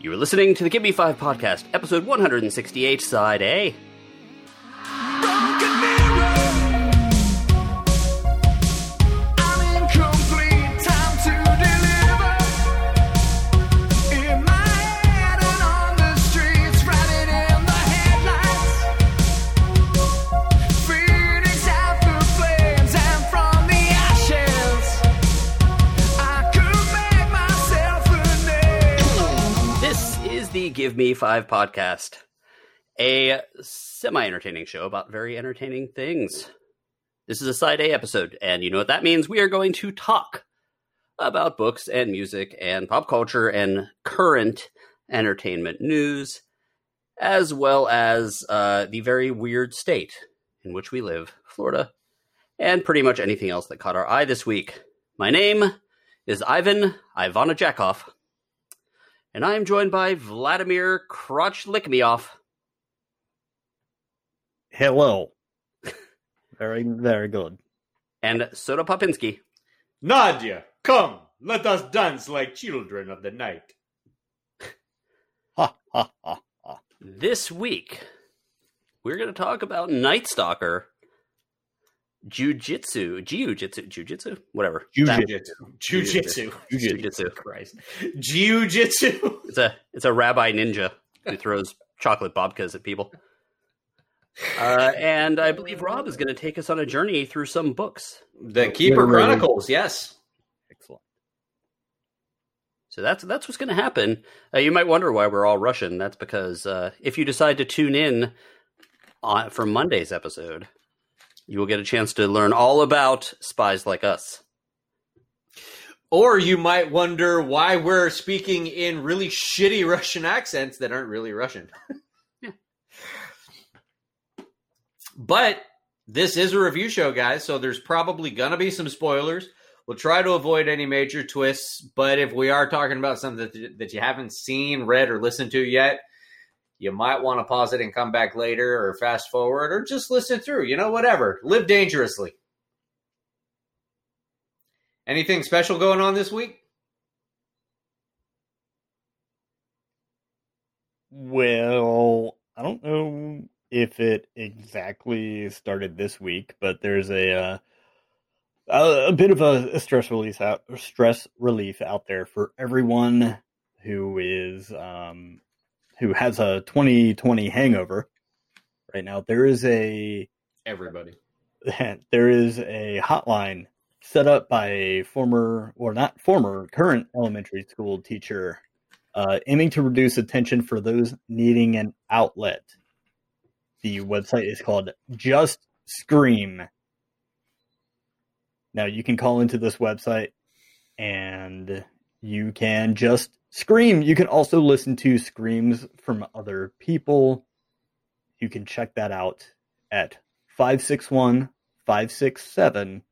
You are listening to the Give Me Five podcast, episode 168, side A. Podcast, a semi entertaining show about very entertaining things. This is a side A episode, and you know what that means? We are going to talk about books and music and pop culture and current entertainment news, as well as uh, the very weird state in which we live, Florida, and pretty much anything else that caught our eye this week. My name is Ivan Ivana Jakov, and I am joined by Vladimir Crotch Lick Me Off. Hello. very, very good. and Soda Popinski. Nadia, come, let us dance like children of the night. Ha ha ha ha. This week, we're going to talk about Night Stalker, Jujitsu, Jiu-Jitsu, Jiu-Jitsu, whatever. Jiu-jitsu. Jujitsu. Jiu-jitsu. Jiu-Jitsu. Christ. Jiu-jitsu. It's a it's a rabbi ninja who throws chocolate babkas at people. Uh, and I believe Rob is going to take us on a journey through some books. The Keeper Literally. Chronicles, yes. Excellent. So that's that's what's going to happen. Uh, you might wonder why we're all Russian. That's because uh, if you decide to tune in on, for Monday's episode, you will get a chance to learn all about spies like us. Or you might wonder why we're speaking in really shitty Russian accents that aren't really Russian. Yeah. But this is a review show, guys, so there's probably going to be some spoilers. We'll try to avoid any major twists, but if we are talking about something that, that you haven't seen, read, or listened to yet, you might want to pause it and come back later or fast forward or just listen through. You know, whatever. Live dangerously. Anything special going on this week? Well, I don't know if it exactly started this week, but there's a uh, a, bit of a, stress release out stress relief out there for everyone who is um who has a 2020 hangover. Right now, there is a Everybody. there is a hotline set up by a former or not former current elementary school teacher uh, aiming to reduce attention for those needing an outlet the website is called just scream now you can call into this website and you can just scream you can also listen to screams from other people you can check that out at 561 567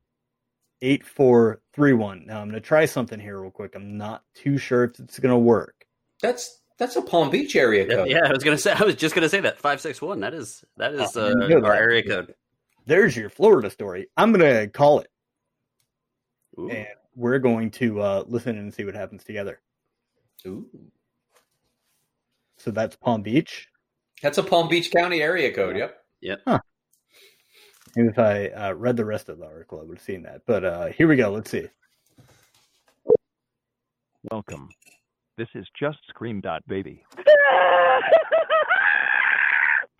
8431. Now I'm going to try something here real quick. I'm not too sure if it's going to work. That's that's a Palm Beach area code. yeah, I was gonna say. I was just gonna say that five six one. That is that is Oh, uh, our that. area code. There's your Florida story. I'm going to call it Ooh. and we're going to uh, listen and see what happens together. Ooh. So that's Palm Beach. That's a Palm Beach County area code. Yep. Maybe if I uh, read the rest of the article, I would have seen that. But uh, here we go. Let's see. Welcome. This is just Scream. Baby.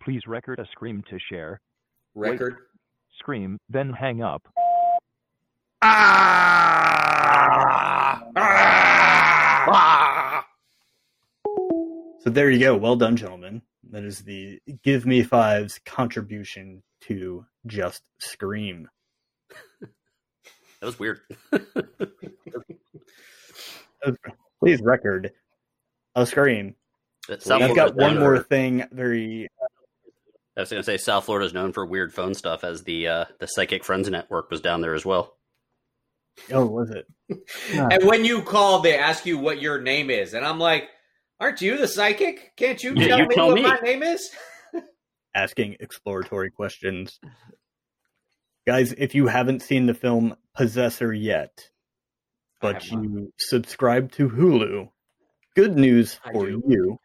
Please record a scream to share. Record. Scream, then hang up. So there you go. Well done, gentlemen. That is the Give Me Five's contribution to Just Scream. That was weird. Please record a scream. South I've Florida's got one more thing. Very I was going to say South Florida is known for weird phone stuff, as the uh, the Psychic Friends Network was down there as well. oh, was it? And when you call, they ask you what your name is, and I'm like, "Aren't you the psychic? Can't you Yeah, tell you me tell what me." my name is?" Asking exploratory questions. Guys, if you haven't seen the film Possessor yet, but have not. you subscribe to Hulu, good news I for do. you.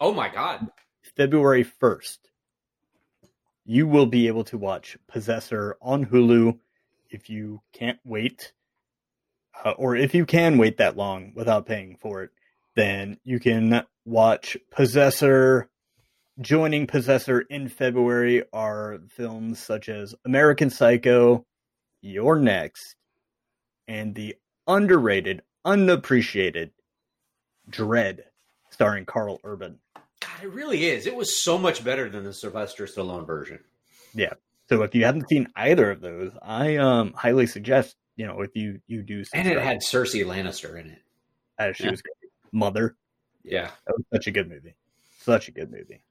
Oh my god. February 1st, you will be able to watch Possessor on Hulu if you can't wait, uh, or if you can wait that long without paying for it, then you can watch Possessor. Joining Possessor in February are films such as American Psycho, You're Next, and the underrated, unappreciated Dredd, starring Karl Urban. God, it really is. It was so much better than the Sylvester Stallone version. Yeah. So if you haven't seen either of those, I um highly suggest you know if you you do And it had Cersei Lannister in it. as she Yeah. was great. Mother. Yeah. That was such a good movie. Such a good movie.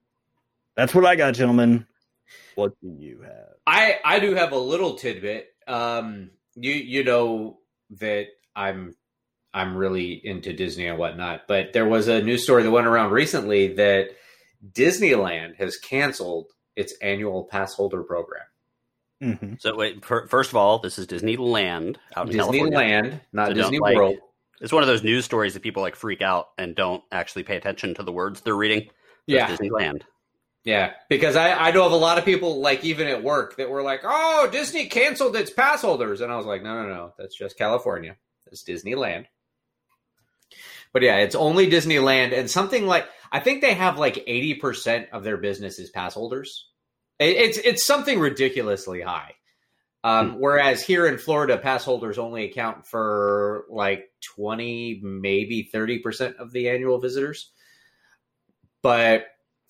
That's what I got, gentlemen. What do you have? I I do have a little tidbit. Um, you you know that I'm I'm really into Disney and whatnot, but there was a news story that went around recently that Disneyland has canceled its annual pass holder program. hmm So wait, fir- first of all, this is Disneyland out in California. Disneyland, not So Disney like- World. It's one of those news stories that people like freak out and don't actually pay attention to the words they're reading. Yeah, Disneyland. yeah. Because I I know of a lot of people like even at work that were like, "Oh, Disney canceled its pass holders," and I was like, "No, no, no. That's just California. It's Disneyland." But yeah, it's only Disneyland and something like I think they have like eighty percent of their business is pass holders. It, it's it's something ridiculously high. Um, Whereas here in Florida, pass holders only account for like twenty, maybe thirty percent of the annual visitors. But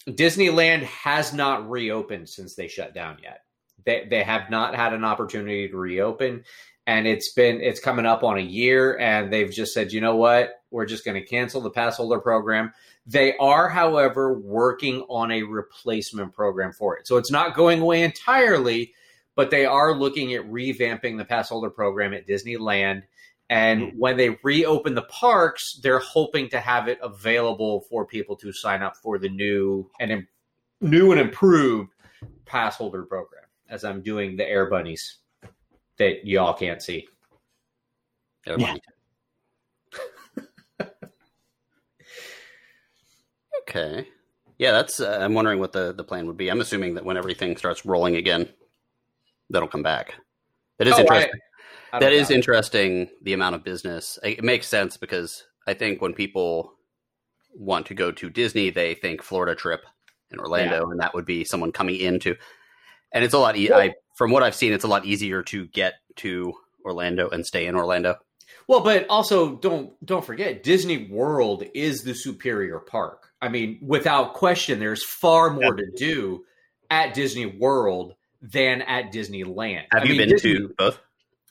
Disneyland has not reopened since they shut down yet. They they have not had an opportunity to reopen, and it's been it's coming up on a year, and they've just said, you know what, we're just going to cancel the pass holder program. They are, however, working on a replacement program for it, so it's not going away entirely, but they are looking at revamping the pass holder program at Disneyland. And when they reopen the parks, they're hoping to have it available for people to sign up for the new and im- new and improved pass holder program. As I'm doing the air bunnies that y'all can't see. Everybody. okay. Yeah, that's. Uh, I'm wondering what the the plan would be. I'm assuming that when everything starts rolling again, that'll come back. That is Oh, interesting. I don't that is know. interesting. The amount of business. It makes sense because I think when people want to go to Disney, they think Florida trip in Orlando, and that would be someone coming into. And it's a lot. I from what I've seen, it's a lot easier to get to Orlando and stay in Orlando. Well, but also don't don't forget Disney World is the superior park. I mean, without question, there's far more to do at Disney World than at Disneyland. Have I you mean, been Disney- to both?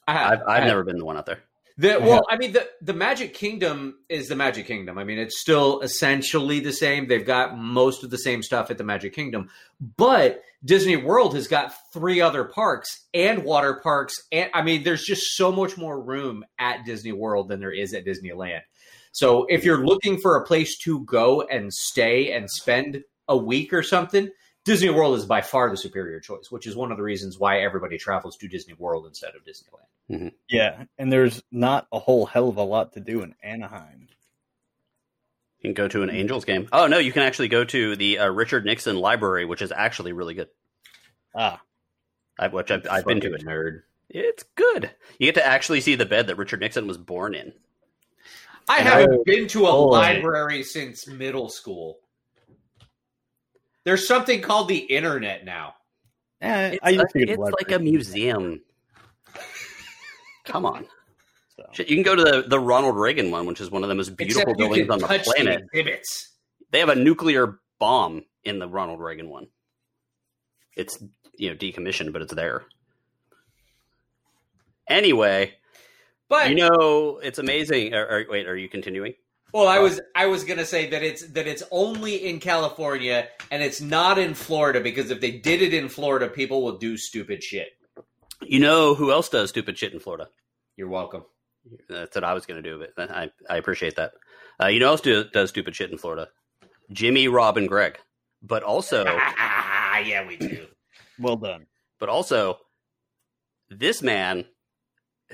I have, I've, I I've never been to one out there. The, well, I mean, the the Magic Kingdom is the Magic Kingdom. I mean, it's still essentially the same. They've got most of the same stuff at the Magic Kingdom, but Disney World has got three other parks and water parks, and I mean, there's just so much more room at Disney World than there is at Disneyland. So, if you're looking for a place to go and stay and spend a week or something, Disney World is by far the superior choice, which is one of the reasons why everybody travels to Disney World instead of Disneyland. Yeah, and there's not a whole hell of a lot to do in Anaheim. You can go to an Angels game. Oh no, you can actually go to the uh, Richard Nixon Library, which is actually really good. Ah, I've, which I've, I've been to it. Nerd. It's good. You get to actually see the bed that Richard Nixon was born in. I And haven't I- been to a Boy. library since middle school. There's something called the internet now. eh, It's, I used a- to go to it's like a museum. Come on. So. Shit, you can go to the, the Ronald Reagan one, which is one of the most beautiful Except buildings on the planet. the exhibits. They have a nuclear bomb in the Ronald Reagan one. It's you know decommissioned, but it's there. Anyway, But you know it's amazing. Or, or- wait, are you continuing? Well, I was I was gonna say that it's that it's only in California and it's not in Florida because if they did it in Florida, people will do stupid shit. You know who else does stupid shit in Florida? You're welcome. That's what I was going to do, but I I appreciate that. Uh, you know who else do, does stupid shit in Florida? Jimmy, Rob, and Greg. But also, yeah, we do. Well done. but also, this man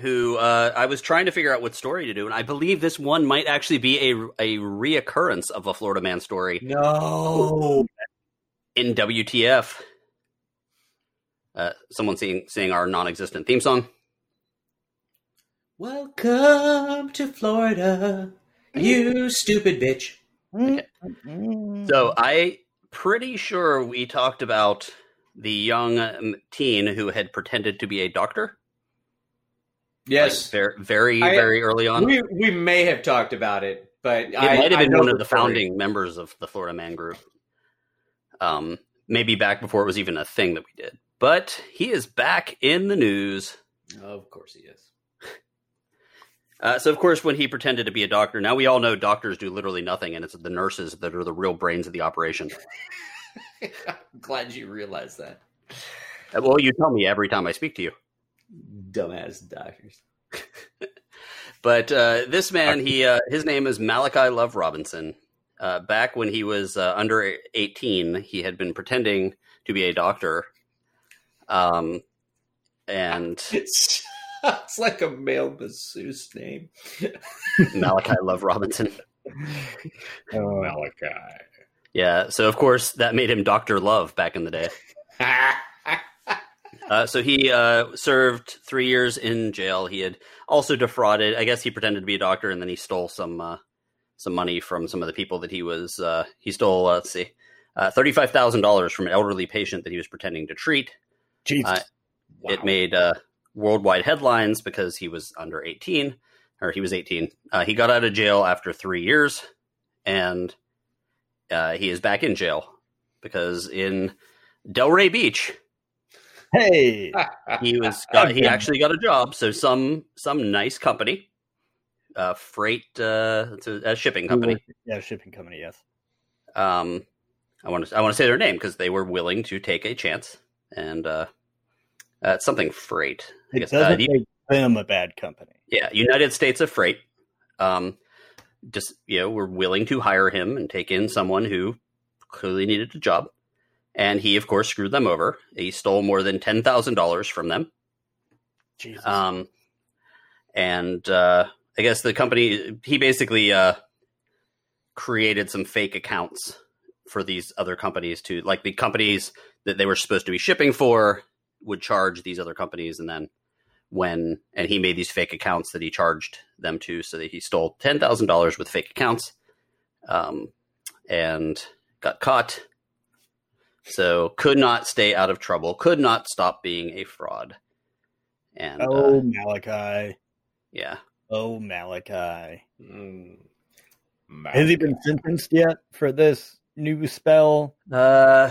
who uh, I was trying to figure out what story to do, and I believe this one might actually be a a reoccurrence of a Florida man story No. in WTF. Uh, someone sing sing our non-existent theme song. Welcome to Florida, you stupid bitch. So I pretty sure we talked about the young um, teen who had pretended to be a doctor. Yes, like, very very, I- very early on. we we may have talked about it, but it I, might have been one of the story. founding members of the Florida Man Group. Um, maybe back before it was even a thing that we did. But he is back in the news. Of course, he is. Uh, so, of course, when he pretended to be a doctor, now we all know doctors do literally nothing, and it's the nurses that are the real brains of the operation. I'm glad you realized that. Uh, Well, you tell me every time I speak to you. Dumbass doctors. But uh, this man, he uh, his name is Malachi Love Robinson. Uh, back when he was uh, under eighteen, he had been pretending to be a doctor, um, and It's, it's like a male masseuse name. Malachi Love Robinson. Oh, Malachi. Yeah, so of course that made him Doctor Love back in the day. Uh, so he uh, served three years in jail. He had also defrauded. I guess he pretended to be a doctor, and then he stole some uh, some money from some of the people that he was. Uh, he stole. Uh, let's see, uh, thirty five thousand dollars from an elderly patient that he was pretending to treat. Jesus. Uh, It made uh, worldwide headlines because he was under eighteen, or he was eighteen. Uh, he got out of jail after three years, and uh, he is back in jail because in Delray Beach hey, he was got, he actually got a job. So some some nice company, uh, freight, uh, it's a, a shipping company. Yeah, shipping company. Yes. Um, I want to I want to say their name because they were willing to take a chance, and uh, uh, it's something freight. I It guess, uh, doesn't the- make them a bad company. yeah, United States of Freight. Um, just you know, were willing to hire him and take in someone who clearly needed a job, and he of course screwed them over. He stole more than ten thousand dollars from them. Jesus. Um, and uh, I guess the company he basically uh, created some fake accounts for these other companies to like the companies that they were supposed to be shipping for would charge these other companies, and then when and he made these fake accounts that he charged them to, so that he stole ten thousand dollars with fake accounts, um, and got caught. So could not stay out of trouble, could not stop being a fraud. And oh, uh, Malachi. yeah, Oh, Malachi. Mm. Has he been sentenced yet for this new spell? Uh,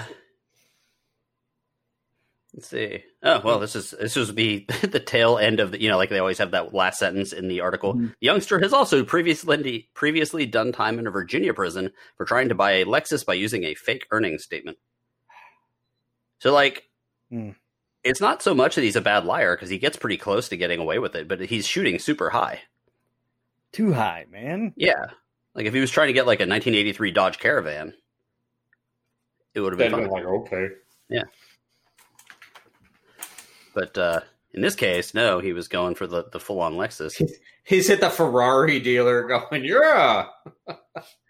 let's see. Oh well, this is this was the the tail end of the you know like they always have that last sentence in the article. Mhm. The youngster has also previously previously done time in a Virginia prison for trying to buy a Lexus by using a fake earnings statement. So like, Hmm. it's not so much that he's a bad liar because he gets pretty close to getting away with it, but he's shooting super high. Too high, man. Yeah, like if he was trying to get like a 1983 Dodge Caravan, it would have been fun. like, okay. Yeah. But uh, in this case, no, he was going for the, the full on Lexus. He's hit the Ferrari dealer going, Yeah,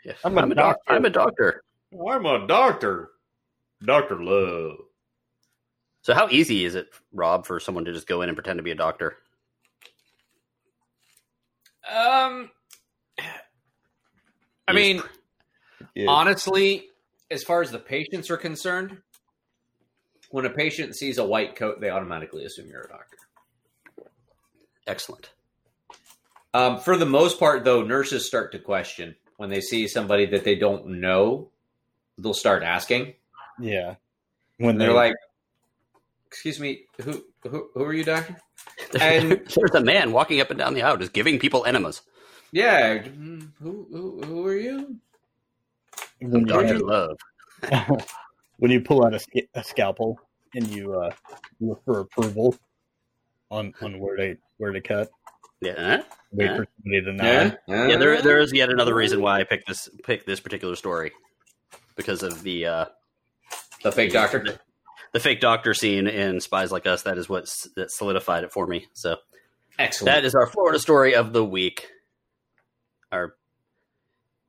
Yeah. I'm a doc- doctor. I'm a doctor. I'm a doctor. Dr. Love. So how easy is it, Rob, for someone to just go in and pretend to be a doctor? Um, I mean, Yeah. honestly, as far as the patients are concerned, when a patient sees a white coat, they automatically assume you're a doctor. excellent. Um, for the most part, though, nurses start to question when they see somebody that they don't know. They'll start asking, yeah. When and they're like, "Excuse me, who who, who are you, doctor?" And- There's a man walking up and down the aisle just giving people enemas. Yeah, "Mm, who who, who are you? when, you Doctor have- Love. when you pull out a, a scalpel and you uh, look for approval on on where to where to cut, Yeah, wait Yeah. for somebody to nod. yeah. There, there is yet another reason why I picked this picked this particular story because of the uh, the fake doctor. the fake doctor scene in Spies Like Us. That is what that solidified it for me. So Excellent. That is our Florida story of the week. Our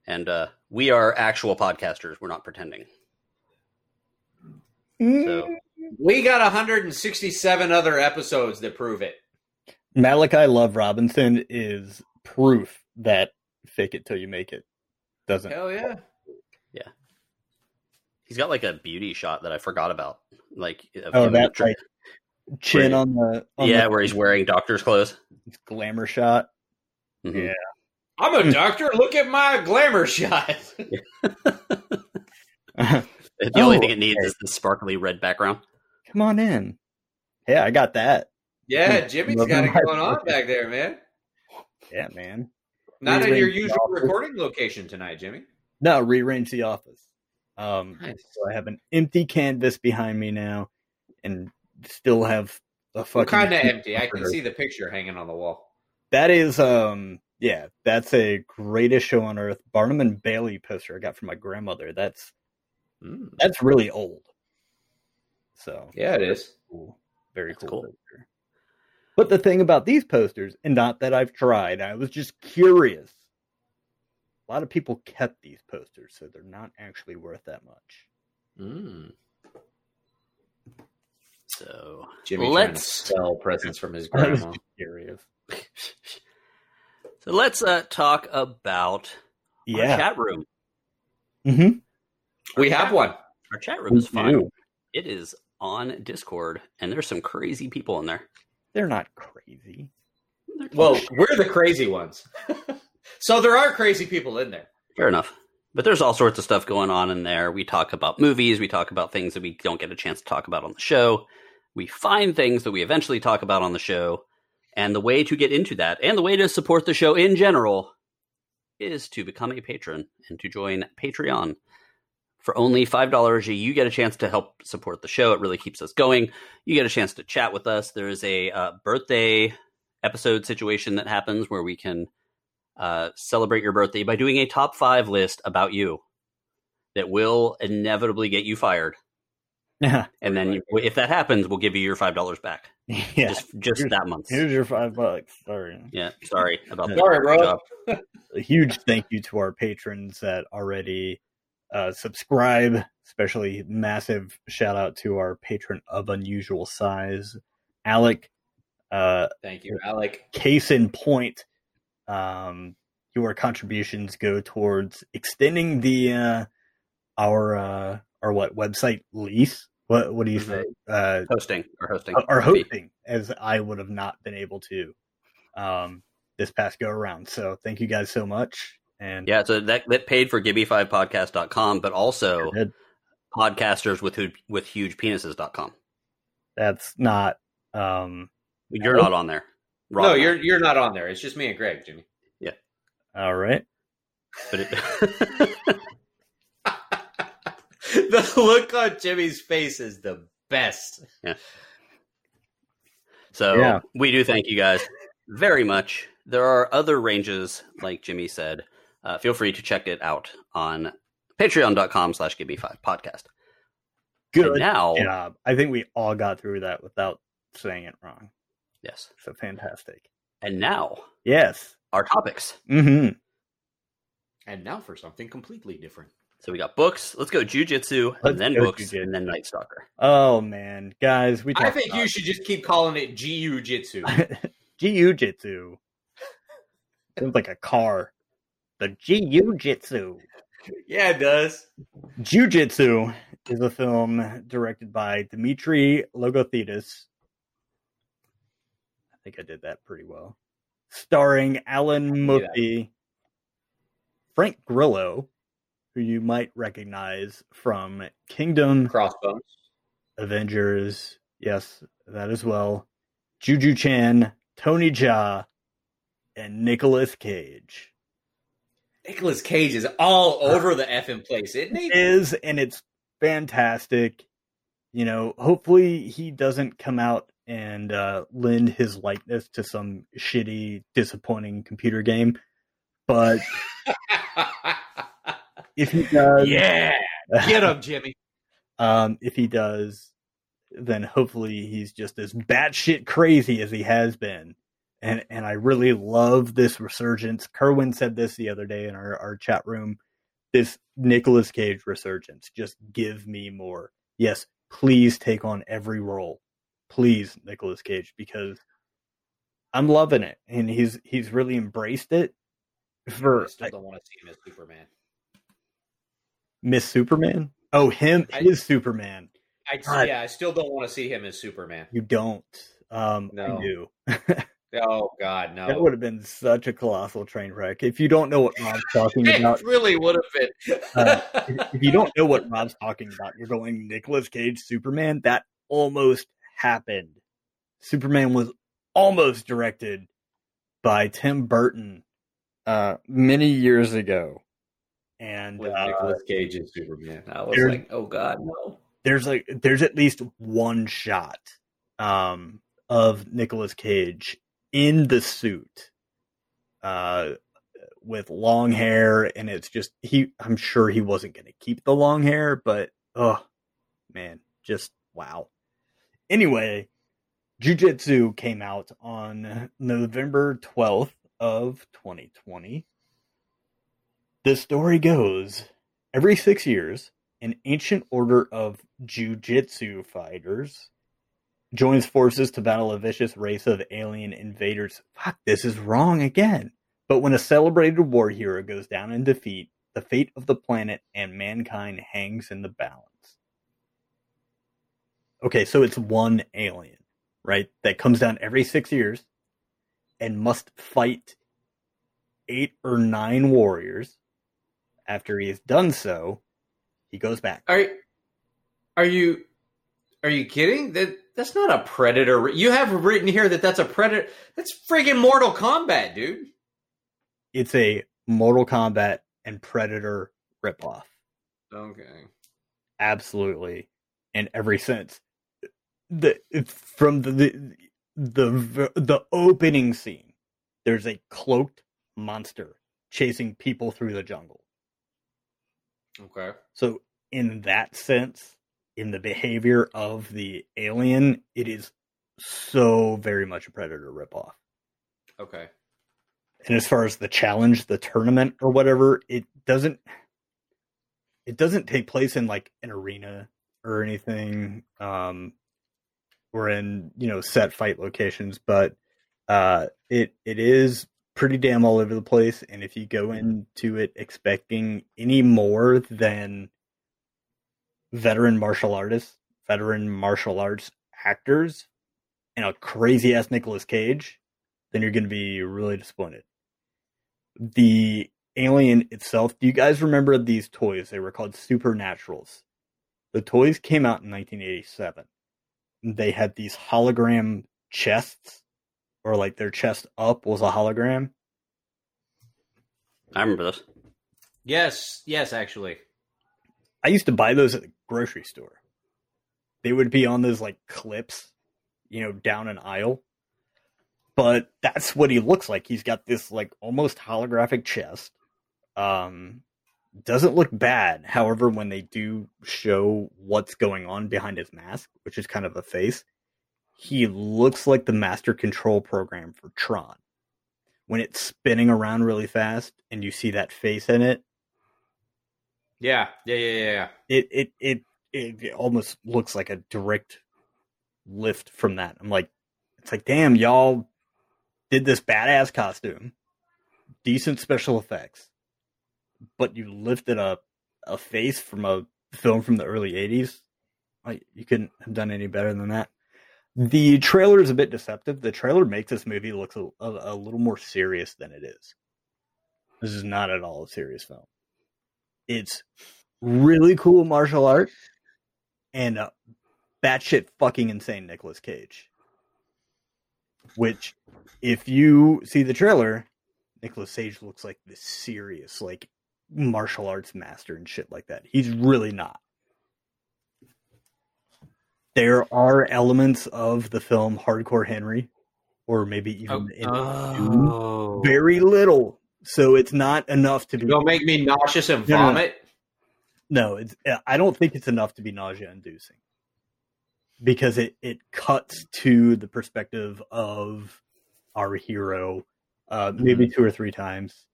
and uh, we are actual podcasters. We're not pretending. So we got 167 other episodes that prove it. Malachi Love Robinson is proof that fake it till you make it doesn't. Hell yeah. He's got like a beauty shot that I forgot about. Like of Oh, that dr- like chin Where- on the on yeah, the where he's wearing doctor's clothes. glamour shot. Mhm. Yeah. I'm a doctor. Look at my glamour shot. The only Oh, thing it needs okay. is the sparkly red background. Come on in. Yeah, I got that. yeah, Jimmy's got it my going on back there, man. Yeah, man. Not in your usual recording location tonight, Jimmy. No, rearrange the office. Um, Nice. so I have an empty canvas behind me now, and still have a fucking kind of empty? I can see the picture hanging on the wall. That is, um, yeah, that's a greatest show on earth. Barnum and Bailey poster I got from my grandmother. That's Mm. that's really old. So Yeah, it is. cool, very That's cool. cool. But the thing about these posters, and not that I've tried, I was just curious. A lot of people kept these posters, so they're not actually worth that much. Mm. So Jimmy let's sell presents from his I was grandma. curious. so let's uh, talk about our Yeah. chat room. Mm-hmm. We have one. Our chat room is fun. It is on Discord, and there's some crazy people in there. They're not crazy. They're- Well, we're the crazy ones. so there are crazy people in there. fair enough. But there's all sorts of stuff going on in there. We talk about movies. We talk about things that we don't get a chance to talk about on the show. We find things that we eventually talk about on the show. And the way to get into that and the way to support the show in general is to become a patron and to join Patreon. For only $5 you get a chance to help support the show. It really keeps us going. You get a chance to chat with us. There is a uh, birthday episode situation that happens where we can uh, celebrate your birthday by doing a top five list about you that will inevitably get you fired. Yeah. And then you, if that happens, we'll give you your $5 back. yeah. Just, just Here's- that month. Here's your five bucks. Sorry. Yeah, sorry about that. Sorry, bro. A huge thank you to our patrons that already uh, subscribe. Especially massive shout out to our patron of unusual size, Alec. Uh, Thank you, Alec. case in point, um, your contributions go towards extending the uh, our uh, our what website lease. What what do you say? Uh, Hosting or hosting. or hosting, as I would have not been able to um, this past go around. So thank you guys so much. And Yeah, so that, that paid for givemefivepodcast.com, but also podcasters with with huge penises.com. that's not um, You're No. not on there. Wrong no, one. you're you're not on there. It's just me and Greg, Jimmy. Yeah. All right. But it, the look on Jimmy's face is the best. Yeah. So Yeah. we do thank you guys very much. There are other ranges, like Jimmy said. Uh, feel free to check it out on patreon.com slash give me five podcast. And Good now, job. I think we all got through that without saying it wrong. Yes. So fantastic. And now, Yes. our topics. hmm And now for something completely different. So we got books. Let's go jujitsu, Let's and then go books, jujitsu. and then Night Stalker. Oh man, guys, we I talked think you should just keep calling it Jiu Jitsu. Jiu Jitsu. Sounds like a car. The Jiu Jitsu. yeah, it does. Jiu Jitsu is a film directed by Dimitri Logothetis. I think I did that pretty well. Starring Alain. Moussi, Frank Grillo, who you might recognize from Kingdom, Crossbones. Avengers, yes, that as well. Juju Chan, Tony Jaa, and Nicolas Cage. Nicolas Cage is all over the effing place, isn't he? It is, and it's fantastic. You know, hopefully he doesn't come out and uh, lend his likeness to some shitty, disappointing computer game. But if he does, yeah, get him, Jimmy. um, if he does, then hopefully he's just as batshit crazy as he has been, and and I really love this resurgence. Kerwin said this the other day in our, our chat room. This Nicolas Cage resurgence. Just give me more. Yes, please take on every role. Please, Nicolas Cage, because I'm loving it. And he's he's really embraced it for I still don't want to see him as Superman. Miss Superman. Oh, him I- his Superman. I God. yeah, I still don't want to see him as Superman. You don't. Um No. I do. Oh God, no. That would have been such a colossal train wreck. If you don't know what Rob's talking about, it really would have been. Uh, if if you don't know what Rob's talking about, you're going Nicolas Cage Superman. That almost happened. Superman was almost directed by Tim Burton uh, many years ago, and With uh, Nicolas Cage as Superman, I was like, oh God, no. there's like there's at least one shot um, of Nicolas Cage in the suit uh, with long hair, and it's just he. I'm sure he wasn't going to keep the long hair, but oh man, just wow. Anyway, Jujitsu came out on November 12th of 2020. The story goes every six years, an ancient order of jujitsu fighters joins forces to battle a vicious race of alien invaders. Fuck, this is wrong again. But when a celebrated war hero goes down in defeat, the fate of the planet and mankind hangs in the balance. Okay, so it's one alien, right? That comes down every six years and must fight eight or nine warriors. After he has done so, he goes back. Are are you are you kidding? That that's not a predator. You have written here that that's a predator. That's friggin' Mortal Kombat, dude. It's a Mortal Kombat and Predator ripoff. Okay. Absolutely, in every sense. The from the the the, the opening scene, there's a cloaked monster chasing people through the jungle. Okay. So, in that sense, in the behavior of the alien, it is so very much a Predator ripoff. Okay. And as far as the challenge, the tournament or whatever, it doesn't it doesn't take place in like an arena or anything um or in, you know, set fight locations, but uh it it is pretty damn all over the place and if you go into it expecting any more than veteran martial artists, veteran martial arts actors and a crazy ass Nicolas Cage, then you're going to be really disappointed. The alien itself, do you guys remember these toys? They were called Supernaturals. The toys came out in 1987. They had these hologram chests, or like their chest up was a hologram. I remember this. Yes. Yes. Actually. I used to buy those at the grocery store. They would be on those like clips, you know, down an aisle. But that's what he looks like. He's got this like almost holographic chest. Um doesn't look bad. However, when they do show what's going on behind his mask, which is kind of a face, he looks like the master control program for Tron. When it's spinning around really fast and you see that face in it, Yeah. Yeah. Yeah. Yeah. yeah. it it it it almost looks like a direct lift from that. I'm like, it's like, damn, y'all did this badass costume, decent special effects, but you lifted a a face from a film from the early '80s. Like, you couldn't have done any better than that. The trailer is a bit deceptive. The trailer makes this movie look a, a, a little more serious than it is. This is not at all a serious film. It's really cool martial art and uh, batshit fucking insane Nicolas Cage. Which, if you see the trailer, Nicolas Cage looks like this serious, like martial arts master and shit like that. He's really not. There are elements of the film Hardcore Henry, or maybe even in Oh. very little. So it's not enough to be. Don't make me nauseous and No, no, vomit. No, it's. I don't think it's enough to be nausea inducing because it it cuts to the perspective of our hero, uh, maybe Mm-hmm. two or three times.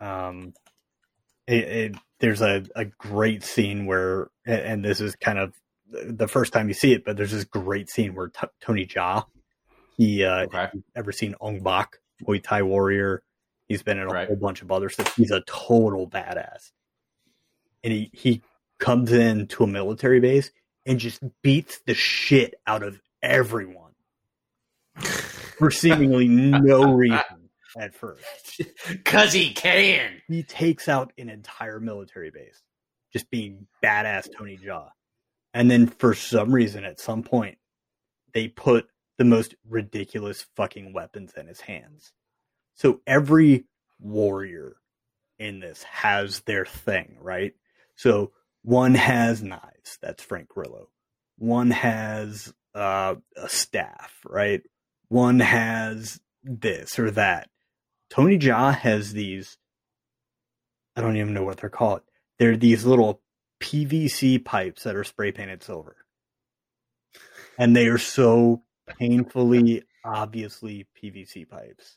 Um, it, it, there's a, a great scene where, and this is kind of the first time you see it, but there's this great scene where T- Tony Jaa, he, uh, Okay. ever seen Ong Bak, Muay Thai warrior. He's been in a Right. whole bunch of other stuff. He's a total badass. And he, he comes into a military base and just beats the shit out of everyone for seemingly no reason at first. Cause he can. He takes out an entire military base, just being badass Tony Jaa. And then for some reason, at some point, they put the most ridiculous fucking weapons in his hands. So every warrior in this has their thing, right? So one has knives, that's Frank Grillo. One has uh, a staff, right? One has this or that. Tony Jaa has these. I don't even know what they're called. They're these little PVC pipes that are spray painted silver, and they are so painfully, obviously PVC pipes.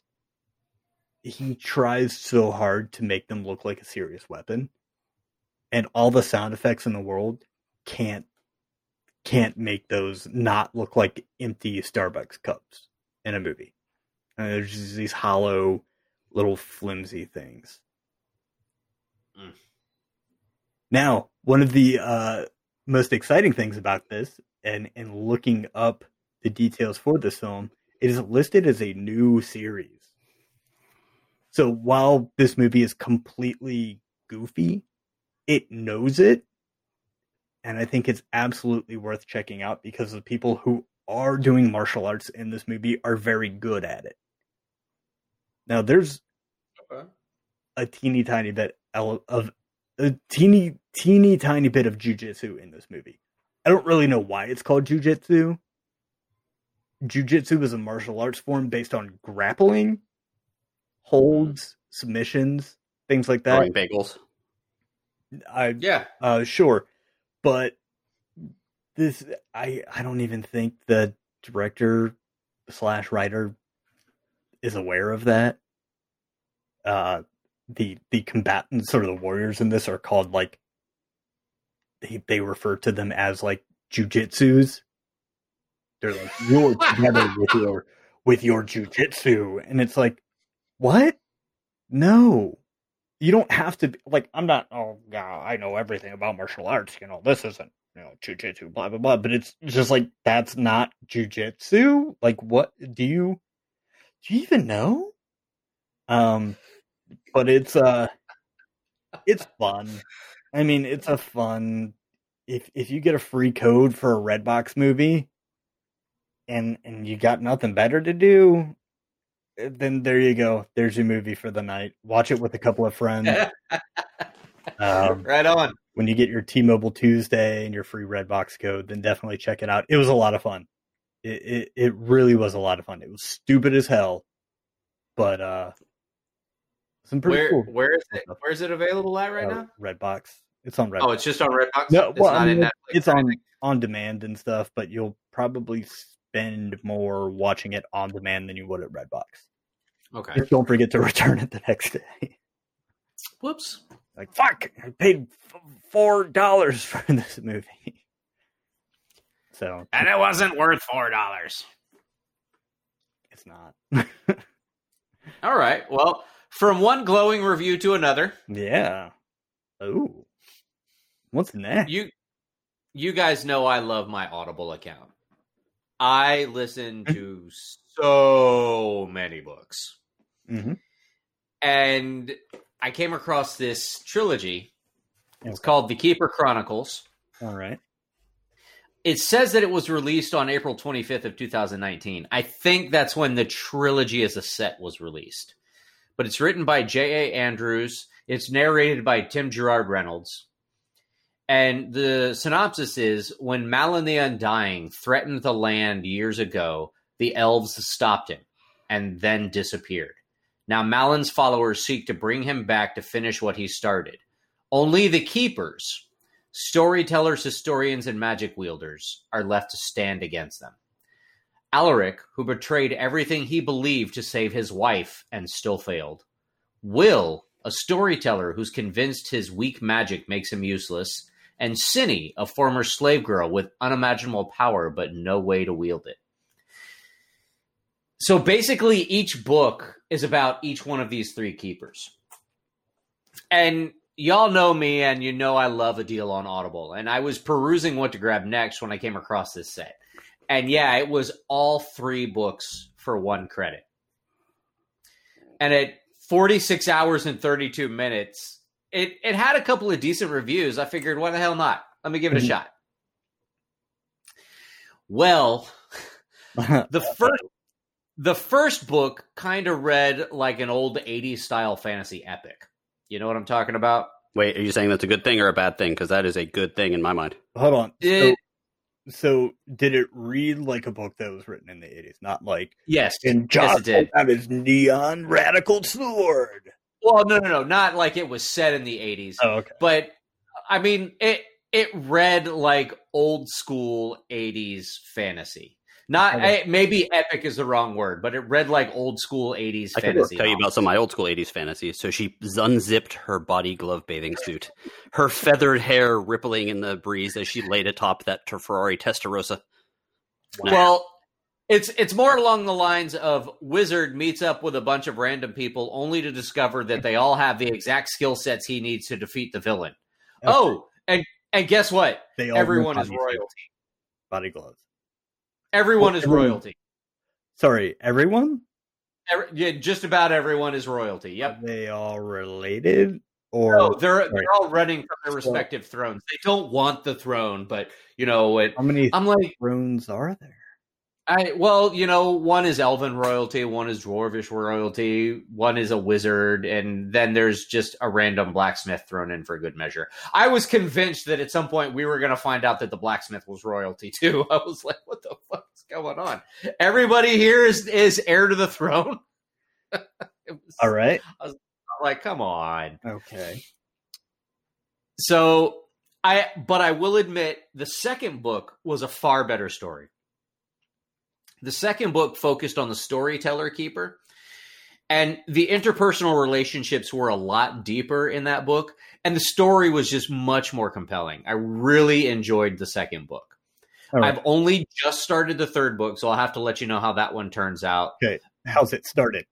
He tries so hard to make them look like a serious weapon, and all the sound effects in the world can't can't make those not look like empty Starbucks cups in a movie. And there's just these hollow, little flimsy things. Mm. Now, one of the uh, most exciting things about this, and and looking up the details for this film, it is listed as a new series. So while this movie is completely goofy, it knows it, and I think it's absolutely worth checking out because the people who are doing martial arts in this movie are very good at it. Now, there's Okay. a teeny tiny bit of a teeny teeny tiny bit of jujitsu in this movie. I don't really know why it's called jujitsu. Jujitsu is a martial arts form based on grappling, holds, submissions, things like that. Throwing bagels. I Yeah. uh, sure, but this I I don't even think the director slash writer is aware of that. Uh, the the combatants or the warriors in this are called like they they refer to them as like jujitsus. They're like you're together with your with your jujitsu, and it's like what? No, you don't have to be like i'm not oh yeah i know everything about martial arts you know this isn't you know jujitsu blah blah blah but it's just like that's not jujitsu like what do you do you even know um but it's uh it's fun i mean it's a fun if if you get a free code for a redbox movie and and you got nothing better to do then there you go there's your movie for the night watch it with a couple of friends um, right on. when you get your T-Mobile Tuesday and your free Redbox code, then definitely check it out. It was a lot of fun. It it, it really was a lot of fun. It was stupid as hell, but uh, some pretty Where cool. where is it? Where is it available at right uh, now? Redbox. It's on Redbox. Oh, it's just on Redbox. no, it's well, not I mean, in Netflix. it's on on demand and stuff, but you'll probably spend more watching it on demand than you would at Redbox. Okay. Just don't forget to return it the next day. Whoops. like fuck, I paid four dollars for this movie. So And it wasn't worth four dollars. it's not. All right. Well, from one glowing review to another, Yeah. Oh. What's next? you you guys know I love my Audible account. I listen to so many books. hmm And I came across this trilogy. It's Okay. called The Keeper Chronicles. All right. It says that it was released on April 25th of 2019. I think that's when the trilogy as a set was released. But it's written by J.A. Andrews. It's narrated by Tim Gerard Reynolds. And the synopsis is when Mallon the Undying threatened the land years ago, the elves stopped him and then disappeared. Now Mallon's followers seek to bring him back to finish what he started. Only the keepers, storytellers, historians, and magic wielders are left to stand against them. Alaric, who betrayed everything he believed to save his wife and still failed. Will, a storyteller who's convinced his weak magic makes him useless. And Cinny, a former slave girl with unimaginable power but no way to wield it. So basically, each book is about each one of these three keepers. And y'all know me, and you know I love a deal on Audible. And I was perusing what to grab next when I came across this set. And yeah, it was all three books for one credit. And at 46 hours and 32 minutes, it, it had a couple of decent reviews. I figured, why the hell not? Let me give it a Mhm. shot. Well, the first the first book kind of read like an old 80s style fantasy epic. You know what I'm talking about? Wait, are you saying that's a good thing or a bad thing? Because that is a good thing in my mind. Hold on. So, It- so did it read like a book that was written in the 80s? Not like Yes. in yes, John it did. have his neon radical sword. Well, no, no, no, not like it was set in the 80s, Oh, okay. but I mean, it it read like old school 80s fantasy. Not Okay. eh, maybe epic is the wrong word, but it read like old school 80s I could fantasy. tell you about some of my old school 80s fantasy. So she unzipped her body glove bathing suit, her feathered hair rippling in the breeze as she laid atop that Ferrari Testarossa. Well, it's it's more along the lines of Wizard meets up with a bunch of random people only to discover that they all have the exact skill sets he needs to defeat the villain. Okay. Oh, and and guess what? They all Everyone is royalty. Body gloves. Everyone Well, is everyone- royalty. Sorry, everyone? Every, yeah, just about everyone is royalty. Yep. Are they all related? Or No, they're Right. they're all running from their respective thrones. They don't want the throne, but you know it. how many I'm like, thrones are there? I well, you know, one is elven royalty, one is dwarvish royalty, one is a wizard, and then there's just a random blacksmith thrown in for good measure. I was convinced that at some point we were going to find out that the blacksmith was royalty too. I was like, what the fuck is going on? Everybody here is is heir to the throne. was All right. like, come on. Okay. So I but I will admit the second book was a far better story. The second book focused on the storyteller keeper and the interpersonal relationships were a lot deeper in that book and the story was just much more compelling. I really enjoyed the second book. Right. I've only just started the third book, so I'll have to let you know how that one turns out. Okay. How's it started?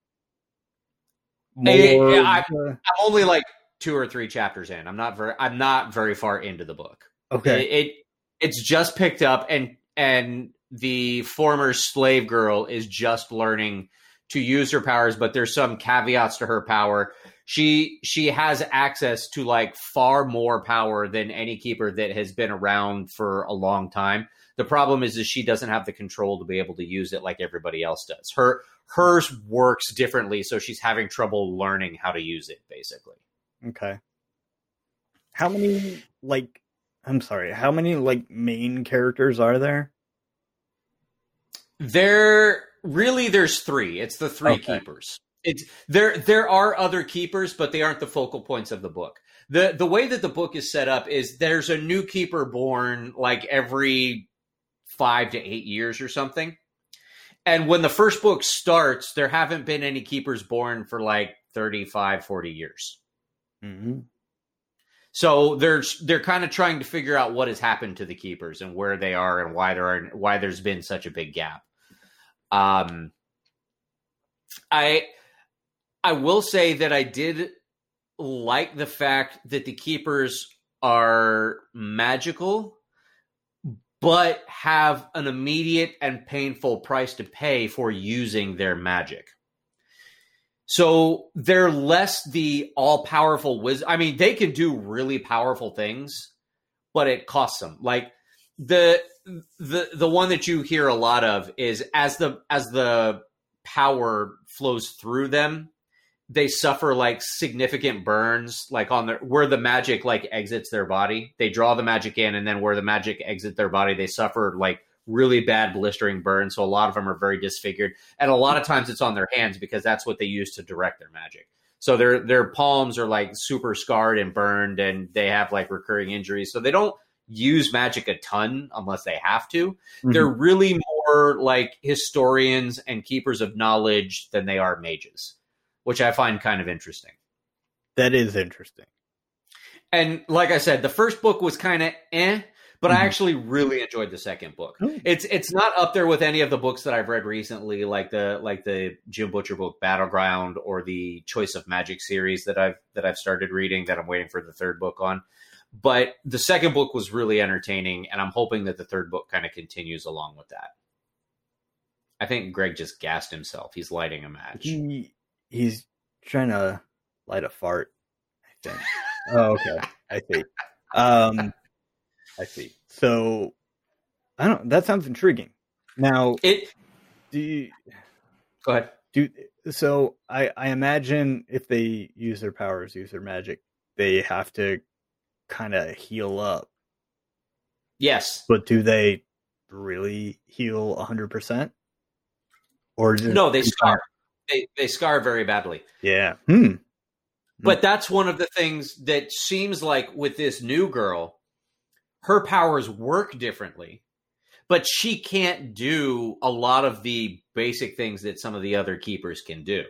Eh, More, yeah, I- uh, I'm only like two or three chapters in. I'm not very I'm not very far into the book. okay. It, it it's just picked up and and the former slave girl is just learning to use her powers, but there's some caveats to her power. She she has access to like far more power than any keeper that has been around for a long time. The problem is, is she doesn't have the control to be able to use it like everybody else does. Her hers works differently, so she's having trouble learning how to use it. Basically, Okay. How many like I'm sorry, how many like main characters are there? There really there's three. It's the three Okay. keepers. It's there there are other keepers, but they aren't the focal points of the book. The the way that the book is set up is there's a new keeper born like every 5 to 8 years or something. And when the first book starts, there haven't been any keepers born for like 35 40 years. Mm-hmm. So they're they're kind of trying to figure out what has happened to the keepers and where they are and why there are why there's been such a big gap. Um, I I will say that I did like the fact that the keepers are magical, but have an immediate and painful price to pay for using their magic. So they're less the all powerful wizard. I mean, they can do really powerful things, but it costs them. Like the the the one that you hear a lot of is as the as the power flows through them, they suffer like significant burns, like on their where the magic like exits their body. They draw the magic in, and then where the magic exits their body, they suffer like really bad blistering burns. So a lot of them are very disfigured, and a lot of times it's on their hands because that's what they use to direct their magic. So their their palms are like super scarred and burned, and they have like recurring injuries. So they don't use magic a ton unless they have to. They're really more like historians and keepers of knowledge than they are mages, which I find kind of interesting. That is interesting. And like I said, the first book was kind of eh, but I Mhm. actually really enjoyed the second book. Oh. It's it's not up there with any of the books that I've read recently, like the like the Jim Butcher book Battleground or the Choice of Magic series that I've that I've started reading that I'm waiting for the third book on. But the second book was really entertaining, and I'm hoping that the third book kind of continues along with that. I think Greg just gassed himself. He's lighting a match. He he's trying to light a fart. I think. oh, okay. I see. Um, I see. So, I don't. That sounds intriguing. Now, It do you, go ahead. do so? I I imagine if they use their powers, use their magic, they have to kind of heal up. Yes. But do they really heal hundred percent? Or No, they scar. They they scar very badly. Yeah. Hmm. But that's one of the things that seems like with this new girl, her powers work differently, but she can't do a lot of the basic things that some of the other keepers can do.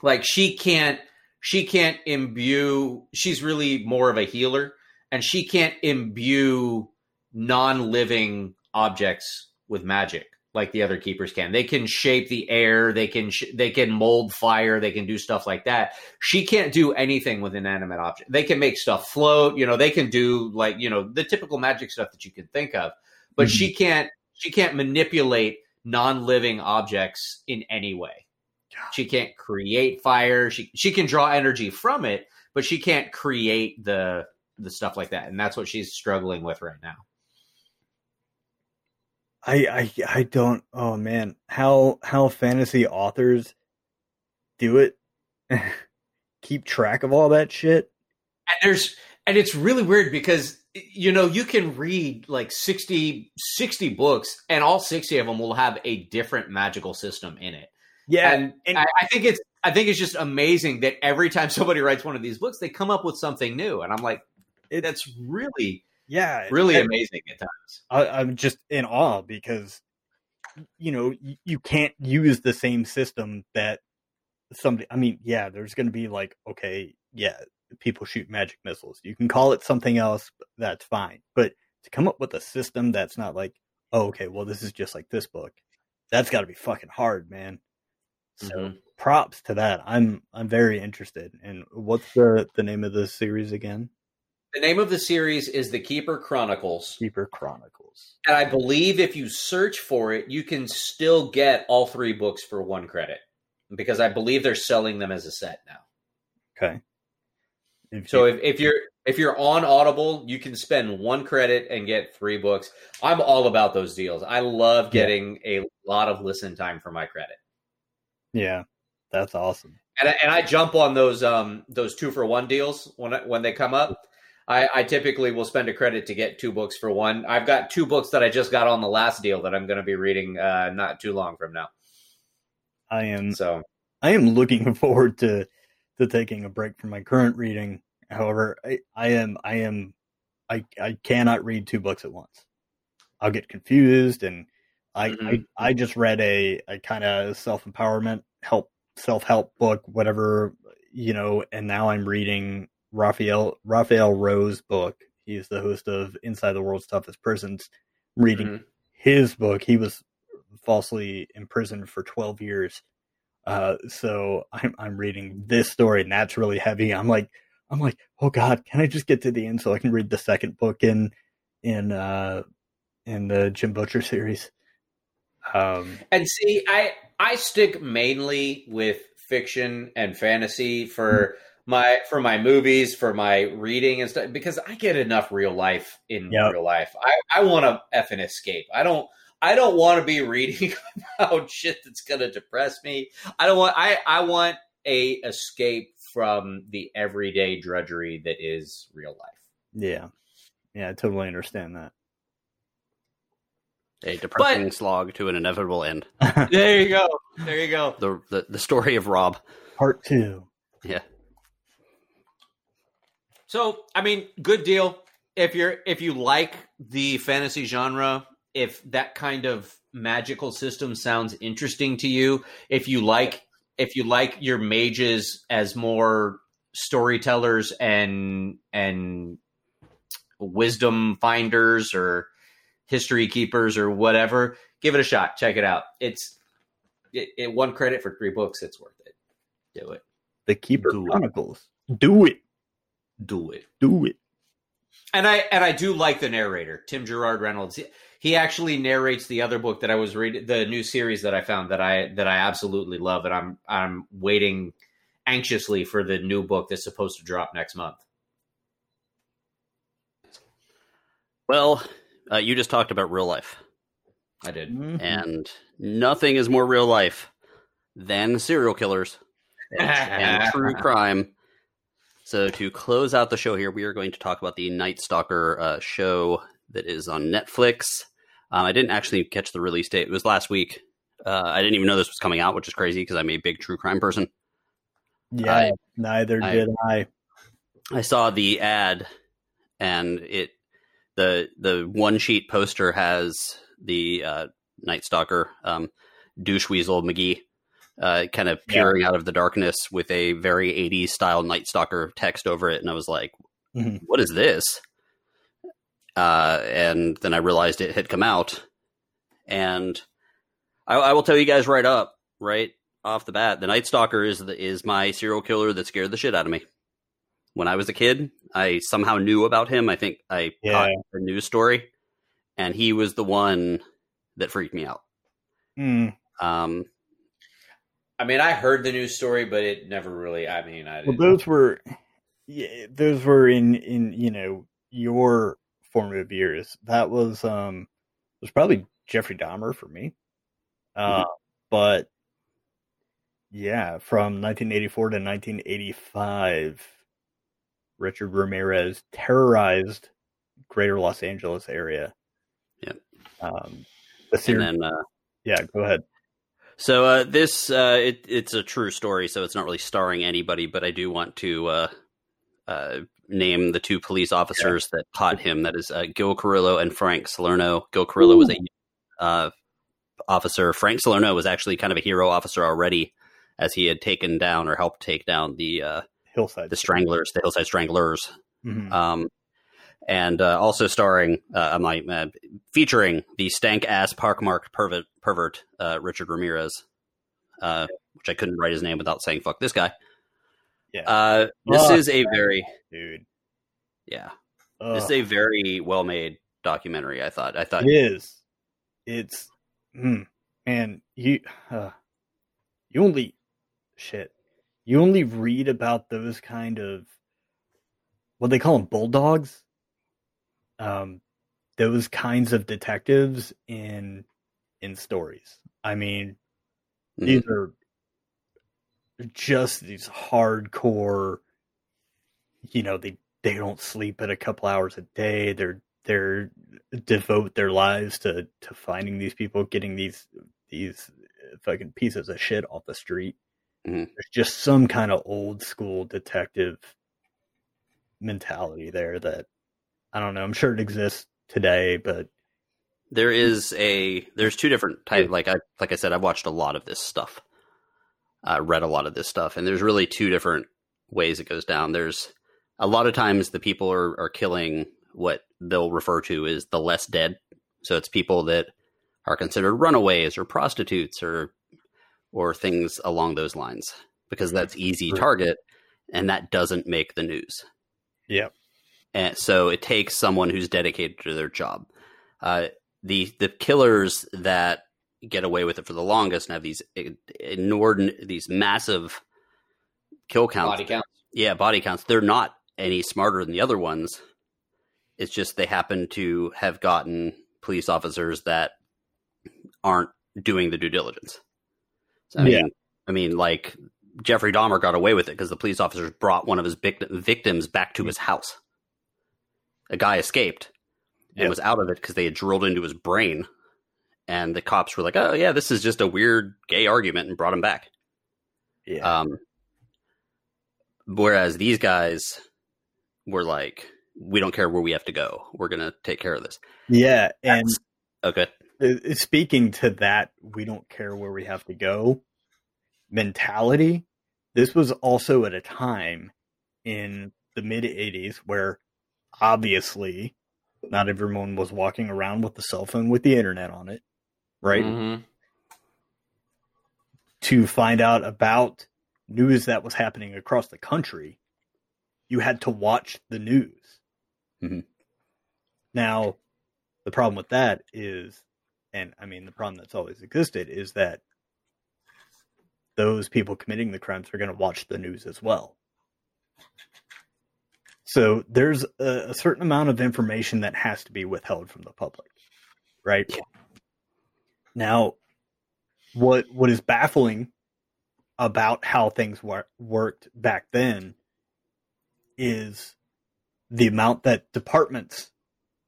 Like she can't she can't imbue she's really more of a healer and she can't imbue non-living objects with magic like the other keepers can. They can shape the air, they can sh- they can mold fire, they can do stuff like that. She can't do anything with inanimate object. They can make stuff float, you know, they can do like, you know, the typical magic stuff that you can think of. But Mhm. she can't she can't manipulate non-living objects in any way. She can't create fire. She she can draw energy from it, but she can't create the the stuff like that. And that's what she's struggling with right now. I, I I don't. Oh man, how how fantasy authors do it? Keep track of all that shit. and there's and it's really weird because you know you can read like 60 60 books and all 60 of them will have a different magical system in it Yeah, and, and- I, I think it's i think it's just amazing that every time somebody writes one of these books they come up with something new and i'm like that's really yeah. really and amazing at times I, I'm just in awe because you know you, you can't use the same system that somebody. I mean, yeah, there's going to be like, okay, yeah, people shoot magic missiles. You can call it something else. But that's fine. But to come up with a system that's not like, oh, okay, well, this is just like this book. That's got to be fucking hard, man. So Mhm. props to that. I'm I'm very interested. And what's the the name of the series again? the name of the series is the keeper chronicles Keeper Chronicles. and i believe if you search for it you can still get all three books for one credit because i believe they're selling them as a set now Okay. If So you- if, if you're if you're on Audible, you can spend one credit and get three books. I'm all about those deals. I love Yeah. getting a lot of listen time for my credit, yeah, that's awesome. and I, and I jump on those um those two for one deals when I, when they come up. I, I typically will spend a credit to get two books for one. I've got two books that I just got on the last deal that I'm going to be reading uh, not too long from now. I am So I am looking forward to to taking a break from my current reading. However, I, I am I am I I cannot read two books at once. I'll get confused and I Mhm. I, I just read a, a kind of self empowerment help self help book, whatever you know, and now I'm reading Raphael Raphael Rowe's book. He's the host of Inside the World's Toughest Prisons. I'm reading Mhm. his book. He was falsely imprisoned for 12 years. Uh, so I'm I'm reading this story, and that's really heavy. I'm like, I'm like, oh god, can I just get to the end so I can read the second book in in uh in the Jim Butcher series? Um, And see, I I stick mainly with fiction and fantasy for my for my movies, for my reading and stuff because I get enough real life in Yep. real life. I I want to f effing escape. I don't I don't want to be reading about shit that's going to depress me. I don't want I I want a escape from the everyday drudgery that is real life. yeah, yeah, I totally understand that. A depressing slog to an inevitable end. There you go. There you go. The, the the story of Rob. Part two. Yeah. So, I mean, good deal. If you're if you like the fantasy genre if that kind of magical system sounds interesting to you, if you like if you like your mages as more storytellers and and wisdom finders or history keepers or whatever, give it a shot. Check it out. It's it, it one credit for three books. It's worth it. Do it. The Keeper Do it. Chronicles. Do it. Do it. Do it. And I and I do like the narrator, Tim Gerard Reynolds. He- He actually narrates the other book that I was reading, the new series that I found that I that I absolutely love, and I'm I'm waiting anxiously for the new book that's supposed to drop next month. Well, uh, you just talked about real life, I did. Mhm. and nothing is more real life than serial killers and, and true crime. So, to close out the show here, we are going to talk about the Night Stalker uh, show that is on Netflix. Um, I didn't actually catch the release date; it was last week. Uh, I didn't even know this was coming out, which is crazy because I'm a big true crime person. Yeah, I- neither I- did I. I saw the ad, and it the the one sheet poster has the uh, Night Stalker um, douche weasel McGee uh, kind of Yeah. peering out of the darkness with a very 80s style Night Stalker text over it, and I was like, Mhm. "What is this?" Uh, and then I realized it had come out, and I, I will tell you guys right up, right off the bat, the Night Stalker is the, is my serial killer that scared the shit out of me when I was a kid. I somehow knew about him. I think I Yeah. caught a news story, and he was the one that freaked me out. Mm. Um, I mean, I heard the news story, but it never really. I mean, I Well, those were, yeah, those were in in you know your formative years. That was um was probably Jeffrey Dahmer for me. Uh, but yeah, from 1984 to 1985, Richard Ramirez terrorized Greater Los Angeles area. Yep. Um, the and then uh, yeah, go ahead. So uh, this uh, it, it's a true story, so it's not really starring anybody, but I do want to uh, uh, name the two police officers that caught him. That is uh, Gil Carrillo and Frank Salerno. Gil Carrillo was a uh, officer. Frank Salerno was actually kind of a hero officer already, as he had taken down or helped take down the uh, Hillside. the Stranglers, the Hillside Stranglers. Mhm. Um, and uh, also starring, uh, my, uh, featuring the stank ass park marked pervert, pervert uh, Richard Ramirez, uh, which I couldn't write his name without saying "fuck this guy." Yeah. Uh, this Fuck is a very, Dude. yeah, this is a very well made documentary. I thought. I thought. It is. It's mm, man, you uh, you only shit. You only read about those kind of what they call them bulldogs. Um, those kinds of detectives in in stories. I mean, Mhm. these are just these hardcore. You know, they they don't sleep at a couple hours a day. They're they're devote their lives to to finding these people, getting these these fucking pieces of shit off the street. Mhm. There's just some kind of old school detective mentality there that I don't know. I'm sure it exists today, but there is a there's two different type like I like I said I've watched a lot of this stuff. I read a lot of this stuff and there's really two different ways it goes down. There's a lot of times the people are are killing what they'll refer to as the less dead. So it's people that are considered runaways or prostitutes or or things along those lines because that's easy target and that doesn't make the news. yeah, And so it takes someone who's dedicated to their job. Uh, the the killers that get away with it for the longest and have these inordinate, these massive kill counts. body count. Yeah, body counts. They're not any smarter than the other ones. It's just they happen to have gotten police officers that aren't doing the due diligence. I Yeah. mean, I mean, like Jeffrey Dahmer got away with it because the police officers brought one of his vic- victims back to his house. A guy escaped and Yep. was out of it because they had drilled into his brain, and the cops were like, "Oh yeah, this is just a weird gay argument," and brought him back. yeah, Um, whereas these guys were like, we don't care where we have to go. We're going to take care of this. yeah, and That's- Okay. Speaking to that, we don't care where we have to go mentality. This was also at a time in the mid 80s where obviously not everyone was walking around with the cell phone with the internet on it, right? Mhm. To find out about news that was happening across the country, you had to watch the news. Mhm. Now, the problem with that is, and I mean, the problem that's always existed is that those people committing the crimes are going to watch the news as well. So there's a, a certain amount of information that has to be withheld from the public, right? Yeah. Now, what what is baffling about how things wor- worked back then is the amount that departments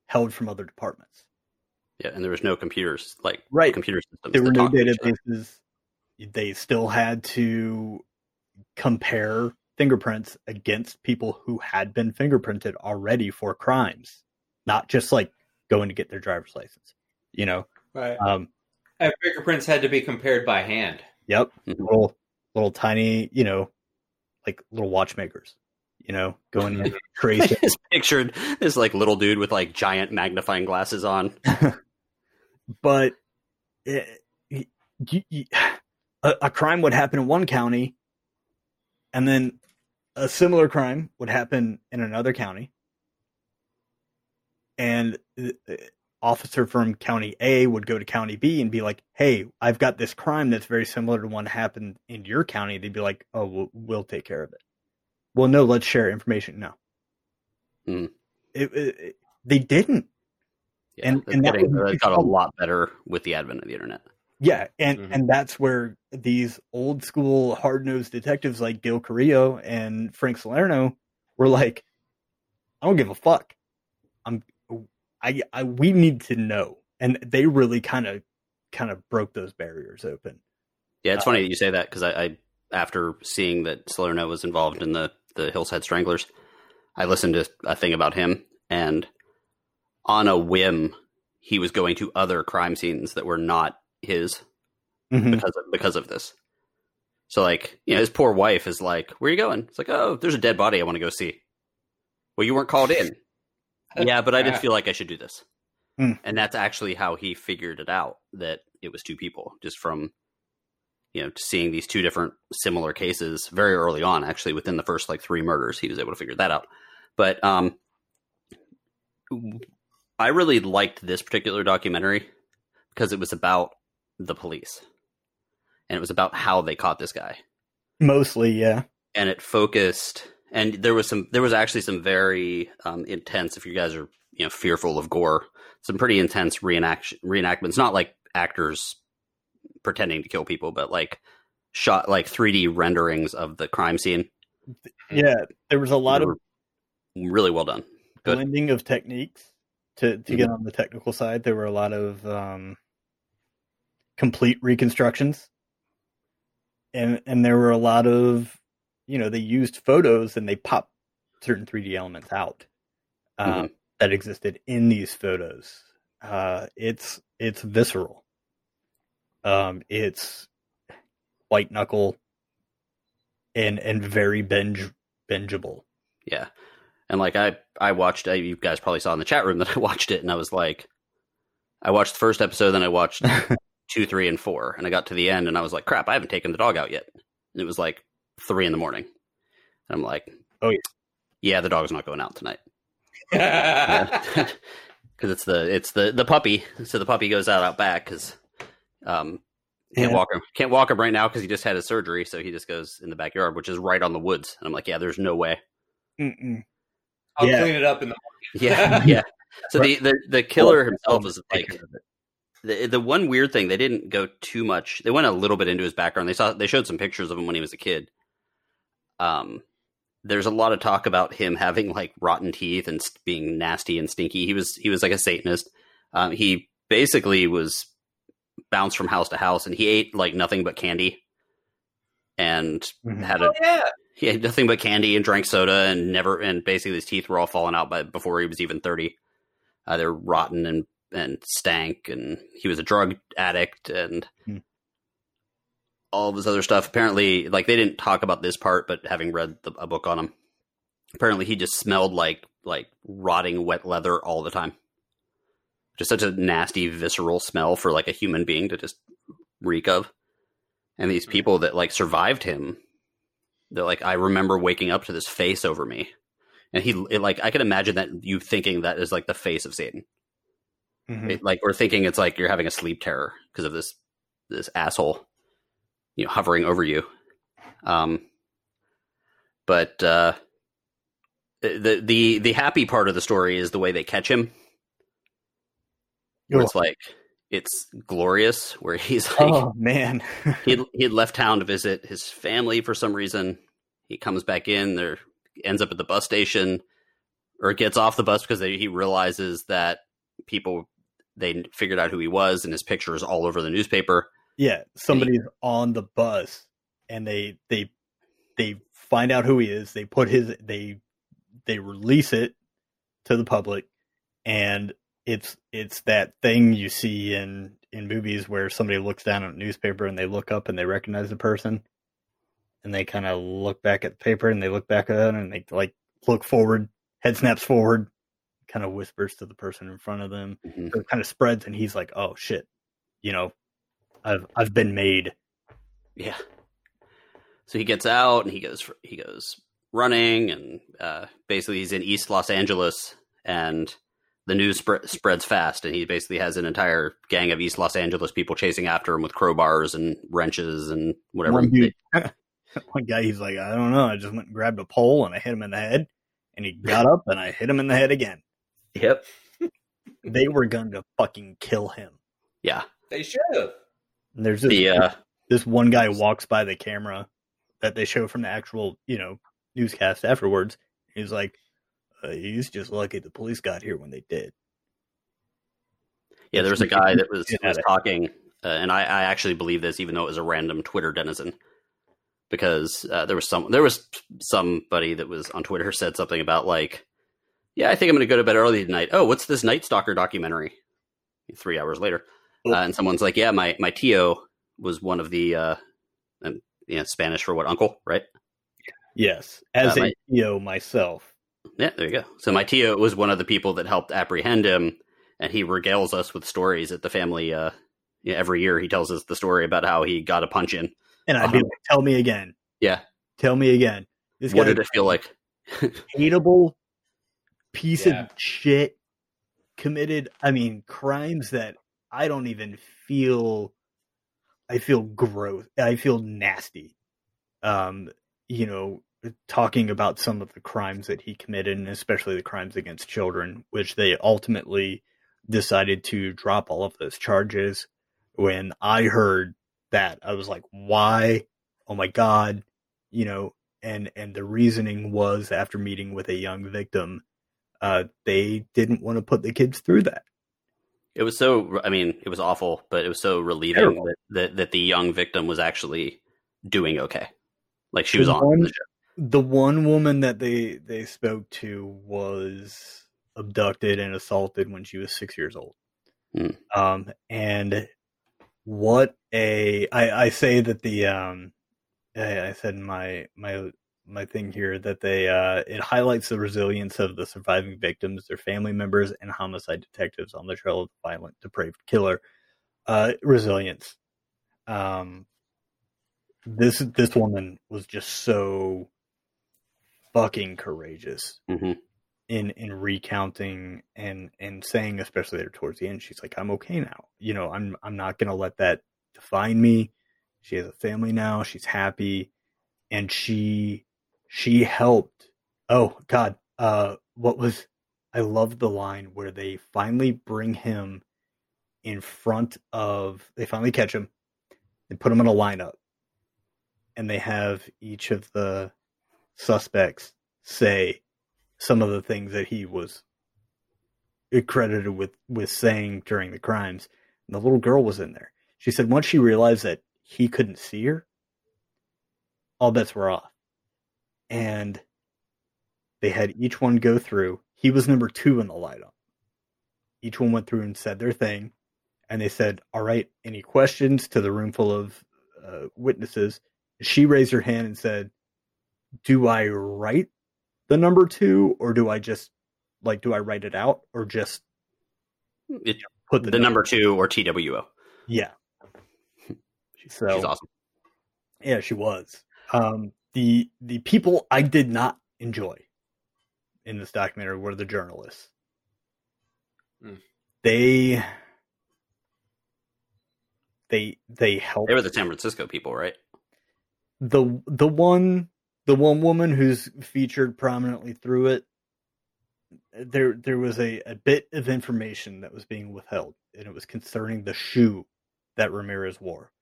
held from other departments. Yeah, and there was no computers like Right. computer systems. There were no talked to each other. databases. They still had to compare fingerprints against people who had been fingerprinted already for crimes, not just like going to get their driver's license. You know, Right. um, And fingerprints had to be compared by hand. yep, Mhm. little little tiny, you know, like little watchmakers. You know, going crazy. Just pictured this like little dude with like giant magnifying glasses on. but it, y- y- y- a, a crime would happen in one county, and then a similar crime would happen in another county, and the the officer from county A would go to county B and be like, "Hey, I've got this crime that's very similar to one happened in your county." They'd be like, "Oh, we'll, we'll take care of it." Well, no, let's share information. No, Hmm. it, it, it- they didn't. Yeah, And- and that getting- would be that got a lot better with the advent of the internet. Yeah, and Mhm. and that's where these old school hard nosed detectives like Gil Carrillo and Frank Salerno were like, I don't give a fuck. I'm I I we need to know. And they really kind of kind of broke those barriers open. Yeah, it's Uh, funny that you say that because I, I, after seeing that Salerno was involved in the the Hillside Stranglers, I listened to a thing about him, and on a whim, he was going to other crime scenes that were not his Mhm. because of, because of this. So, like, you know, his poor wife is like, "Where are you going?" It's like, "Oh, there's a dead body I want to go see." Well, you weren't called in. yeah, but I did feel like I should do this, Hmm. and that's actually how he figured it out that it was two people, just from you know seeing these two different similar cases very early on. Actually, within the first like three murders, he was able to figure that out. But um, I really liked this particular documentary because it was about the police, and it was about how they caught this guy Mostly, yeah. and it focused and there was some there was actually some very um, intense if you guys are you know fearful of gore some pretty intense reenact reenactments not like actors pretending to kill people but like shot like 3d renderings of the crime scene Yeah. There was a lot of really well done good. blending of techniques to to get on the technical side. There were a lot of um, complete reconstructions, and and there were a lot of you know they used photos and they popped certain 3D elements out uh, Mhm. that existed in these photos. Uh, it's it's visceral. Um, it's white knuckle and and very binge bingeable. yeah and like i i watched uh, you guys probably saw in the chat room that i watched it and i was like i watched the first episode then i watched two, three, and four. And I got to the end and I was like, crap, I haven't taken the dog out yet. And it was like three in the morning. And I'm like, Oh, yeah. yeah, the dog's not going out tonight. Because it's the it's the the puppy. So the puppy goes out out back because um can't Yeah. walk him can't walk him right now because he just had his surgery. So he just goes in the backyard, which is right on the woods. And I'm like, yeah, there's no way. Mm-mm. I'll Yeah. clean it up in the Yeah, yeah. So the the the killer himself is like care of it. the the one weird thing they didn't go too much. They went a little bit into his background. They saw they showed some pictures of him when he was a kid. Um, there's a lot of talk about him having like rotten teeth and being nasty and stinky. He was he was like a Satanist. Um, he basically was bounced from house to house, and he ate like nothing but candy, and Mhm. had a Oh, yeah. he had nothing but candy and drank soda and never and basically his teeth were all falling out by before he was even 30 uh, they're rotten and and stank, and he was a drug addict, and Hmm. all of this other stuff. Apparently, like they didn't talk about this part, but having read the, a book on him, apparently he just smelled like like rotting wet leather all the time. Just such a nasty, visceral smell for like a human being to just reek of. And these people that like survived him, they're like, I remember waking up to this face over me, and he it, like I can imagine that you thinking that is like the face of Satan, Mhm. It- like or thinking it's like you're having a sleep terror because of this this asshole, you know, hovering over you. Um, but uh, the the the happy part of the story is the way they catch him. Where it's like it's glorious, where he's like oh man, he he had left town to visit his family for some reason. He comes back in, there ends up at the bus station, or gets off the bus because they, he realizes that people they figured out who he was, and his picture is all over the newspaper. yeah, somebody's on the bus and they they they find out who he is. They put his they they release it to the public, and it's it's that thing you see in in movies where somebody looks down at a newspaper and they look up and they recognize the person, and they kind of look back at the paper and they look back at it and they like look forward, head snaps forward, kind of whispers to the person in front of them. Mhm. So it kind of spreads, and he's like, "Oh shit, you know, I've I've been made." Yeah. So he gets out and he goes he goes running and uh, basically he's in East Los Angeles and the news sp- spreads fast and he basically has an entire gang of East Los Angeles people chasing after him with crowbars and wrenches and whatever. One dude, one guy, he's like, "I don't know, I just went and grabbed a pole and I hit him in the head." And he got up and I hit him in the head again. Yep. They were going to fucking kill him. Yeah. They should have. And there's this, The uh, this one guy walks by the camera that they show from the actual, you know, newscast afterwards. He's like, uh, "He's just lucky the police got here when they did." yeah, there was a guy that was was talking, uh, and I, I actually believe this, even though it was a random Twitter denizen, because uh, there was some there was somebody that was on Twitter said something about like, yeah, I think I'm going to go to bed early tonight. Oh, what's this Night Stalker documentary? Three hours later, Oh. uh, and someone's like, yeah, my my tio was one of the, uh, um, you know, Spanish for what uncle, right? Yes, as Uh, a my- Theo myself. Yeah, there you go. So my tio was one of the people that helped apprehend him, and he regales us with stories at the family. Uh, every year he tells us the story about how he got a punch in. And I'd be Uh-huh. like, "Tell me again. Yeah, Tell me again." This what did it feel like? hateable piece Yeah. of shit committed i mean crimes that i don't even feel i feel gross i feel nasty um you know talking about some of the crimes that he committed and especially the crimes against children which they ultimately decided to drop all of those charges when i heard that i was like why oh my god you know and and the reasoning was after meeting with a young victim uh they didn't want to put the kids through that It was so. I mean, it was awful, but it was so relieving that, that that the young victim was actually doing okay. Like she was on one- the show. The one woman that they they spoke to was abducted and assaulted when she was six years old. Hmm. um and what a i i say that the um i, I said in my my my thing here that they uh it highlights the resilience of the surviving victims their family members and homicide detectives on the trail of the violent depraved killer. Uh resilience. Um this this woman was just so fucking courageous hmm in in recounting and and saying especially there towards the end she's like i'm okay now. You know i'm i'm not gonna let that define me. She has a family now. She's happy. And she she helped. Oh god uh what was i love the line where they finally bring him in front of they finally catch him. They put him in a lineup. And they have each of the suspects say some of the things that he was credited with with saying during the crimes. And the little girl was in there. She said once she realized that he couldn't see her, all bets were off. And they had each one go through. He was number two in the lineup. each one went through and said their thing, and they said, "All right, any questions?" to the room full of uh, witnesses. She raised her hand and said, "Do I write the number two, or do I just like do I write it out, or just It, put the, the, number two or TWO. Yeah, so She's awesome. Yeah, she was. Um, the the people I did not enjoy in this documentary were the journalists. Hmm. They they they helped They were the San Francisco people, right? the the one the one woman who's featured prominently through it. There there was a, a bit of information that was being withheld, and it was concerning the shoe that Ramirez wore.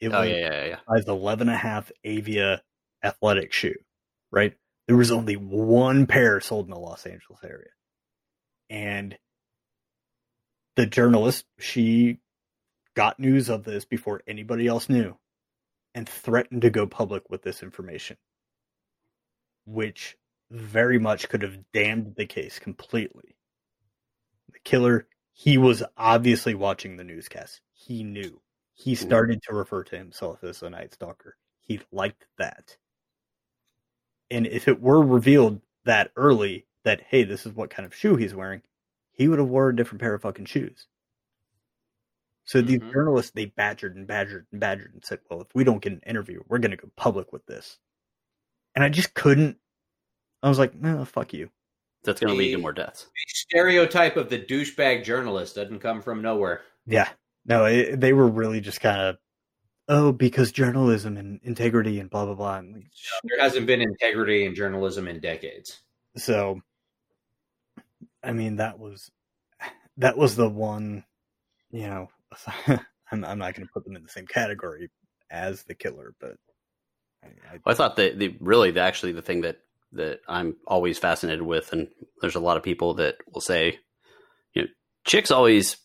It Oh was yeah, yeah, yeah. size 11 and a half Avia athletic shoe, right? There was only one pair sold in the Los Angeles area. And the journalist, she got news of this before anybody else knew and threatened to go public with this information, which very much could have damned the case completely. The killer, he was obviously watching the newscast. He knew he started to refer to himself as a Night Stalker. He liked that. And if it were revealed that early that, hey, this is what kind of shoe he's wearing, he would have wore a different pair of fucking shoes. So these Mhm. journalists, they badgered and badgered and badgered and said, well, if we don't get an interview, we're going to go public with this. And I just couldn't. I was like, no, fuck you. That's going to lead to more deaths. The stereotype of the douchebag journalist doesn't come from nowhere. Yeah. No, it, they were really just kind of, oh, because journalism and integrity and blah, blah, blah. And like, There hasn't been integrity in journalism in decades. so i mean that was that was the one you know i'm, I'm not going to put them in the same category as the killer but I, I, I thought that the really the, actually the thing that that I'm always fascinated with, and there's a lot of people that will say, you know, chicks always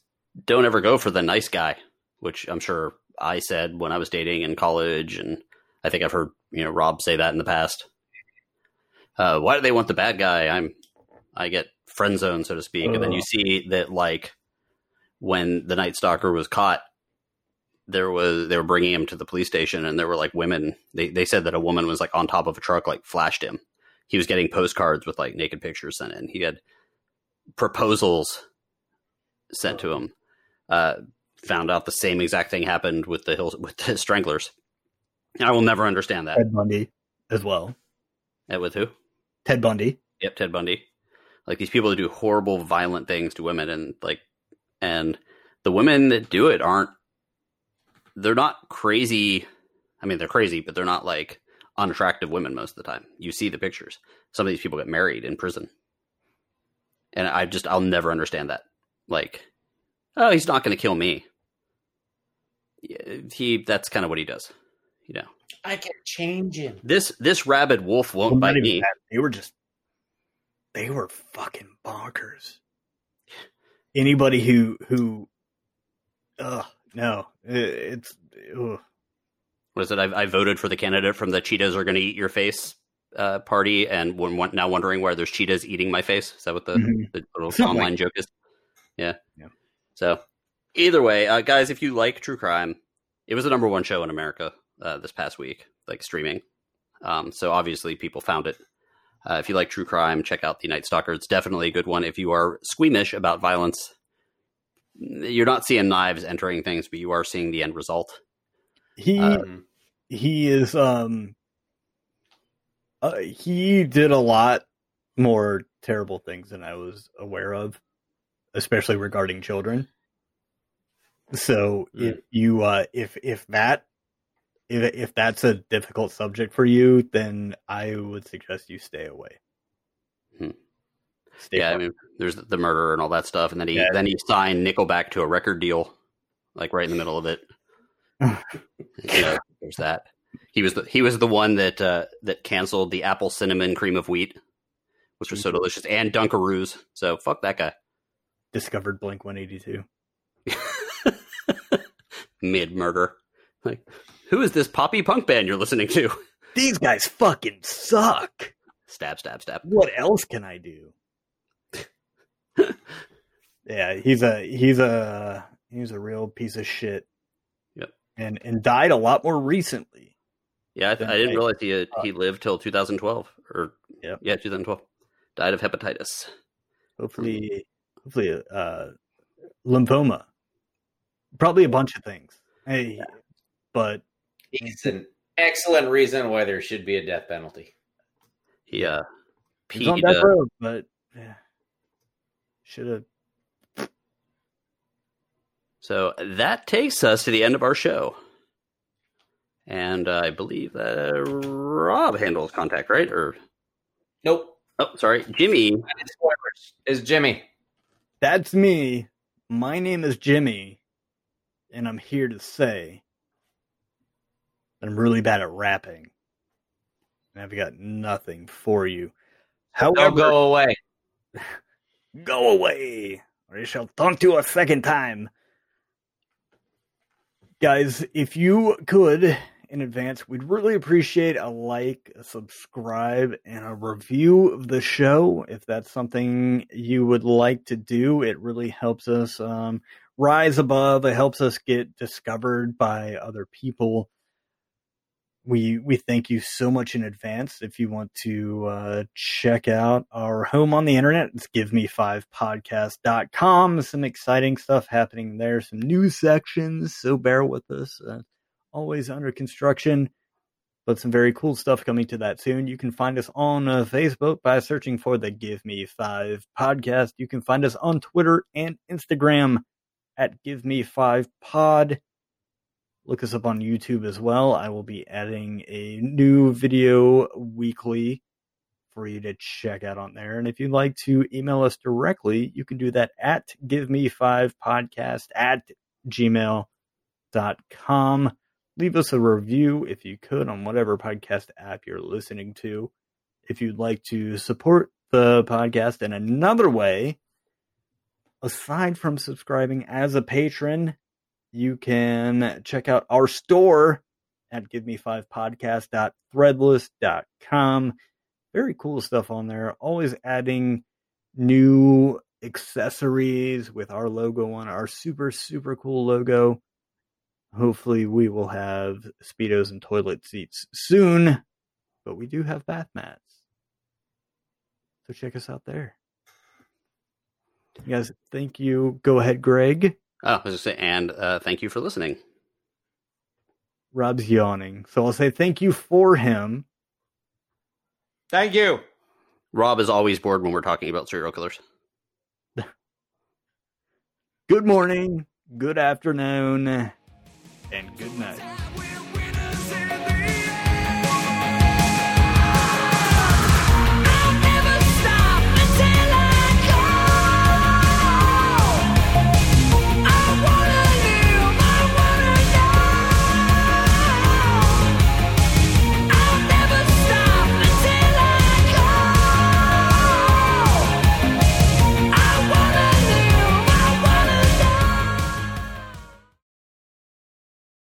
don't ever go for the nice guy, which I'm sure I said when I was dating in college, and I think I've heard you know Rob say that in the past. Uh, why do they want the bad guy? I'm I get friend zone, so to speak, and then you see that like when the Night Stalker was caught, there was they were bringing him to the police station, and there were like women. They they said that a woman was like on top of a truck, like flashed him. He was getting postcards with like naked pictures sent in. He had proposals sent to him. Uh, found out the same exact thing happened with the hills with the stranglers. I will never understand that. ted bundy as well Uh, with who? ted bundy Yep, Ted Bundy. Like these people that do horrible, violent things to women, and like, and the women that do it aren't. They're not crazy. I mean, they're crazy, but they're not like unattractive women most of the time. You see the pictures. Some of these people get married in prison, and I just I'll never understand that. Like, oh, he's not going to kill me. He that's kind of what he does, you know. I can change him. This this rabid wolf won't Well, bite me. that. they were just they were fucking bonkers anybody who who uh no it, it's ugh. what is it? I, I voted for the candidate from the Cheetahs are going to eat your face uh, party, and when, now wondering where there's cheetahs eating my face. Is that what the, Mhm. the little Something online like joke is? Yeah. Yeah. So either way, uh, guys, if you like true crime, it was the number one show in America uh, this past week, like streaming. Um, so obviously people found it. Uh, if you like true crime, check out The Night Stalker. It's definitely a good one. If you are squeamish about violence, you're not seeing knives entering things, but you are seeing the end result. he Uh, he is um uh, he did a lot more terrible things than I was aware of, especially regarding children. So if you uh if if that if if that's a difficult subject for you, then I would suggest you stay away. Hmm. Yeah, I mean, there's the murder and all that stuff, and then he Yeah. then he signed Nickelback to a record deal, like right in the middle of it. you know, there's that. He was the he was the one that uh, that canceled the apple cinnamon cream of wheat, which was so delicious, and Dunkaroos. So fuck that guy. discovered Blink One Eighty Two. Mid murder, like who is this poppy punk band you're listening to? These guys fucking suck. Stab, stab, stab. What else can I do? Yeah, he's a he's a he's a real piece of shit. Yep. And and died a lot more recently. Yeah, I, I didn't Right. realize he had, he lived till 2012 or Yep. yeah, 2012. Died of hepatitis. Hopefully, hopefully, uh, lymphoma. Probably a bunch of things. Hey, but It's an excellent reason why there should be a death penalty. He uh, he's on peed, that uh, road. But yeah, should have. So that takes us to the end of our show. And uh, I believe that uh, Rob handles contact, right? Or Nope. oh, sorry, Jimmy. Is Jimmy. That's me. My name is Jimmy, and I'm here to say that I'm really bad at rapping. And I've got nothing for you. However, Don't go away. Go away, or I shall taunt you a second time. Guys, if you could, in advance, we'd really appreciate a like, a subscribe, and a review of the show. If that's something you would like to do, it really helps us um, rise above. It helps us get discovered by other people we we thank you so much in advance. If you want to uh, check out our home on the internet it's givemefivepodcast.com some exciting stuff happening there some news sections so bear with us uh, always under construction but some very cool stuff coming to that soon. You can find us on uh, facebook by searching for the give me five podcast. You can find us on twitter and instagram at give me five pod look us up on YouTube as well. I will be adding a new video weekly for you to check out on there. And if you'd like to email us directly, you can do that at give me five podcast at gmail.com. Leave us a review if you could on whatever podcast app you're listening to. If you'd like to support the podcast in another way, aside from subscribing as a patron, you can check out our store at giveme5podcast.threadless.com. Very cool stuff on there. Always adding new accessories with our logo on our super, super cool logo. Hopefully, we will have Speedos and toilet seats soon, but we do have bath mats. So check us out there. You guys, thank you. Go ahead, Greg. Oh, I was just say, and uh, thank you for listening. Rob's yawning. So I'll say thank you for him. Thank you. Rob is always bored when we're talking about serial killers. Good morning, good afternoon, and good night.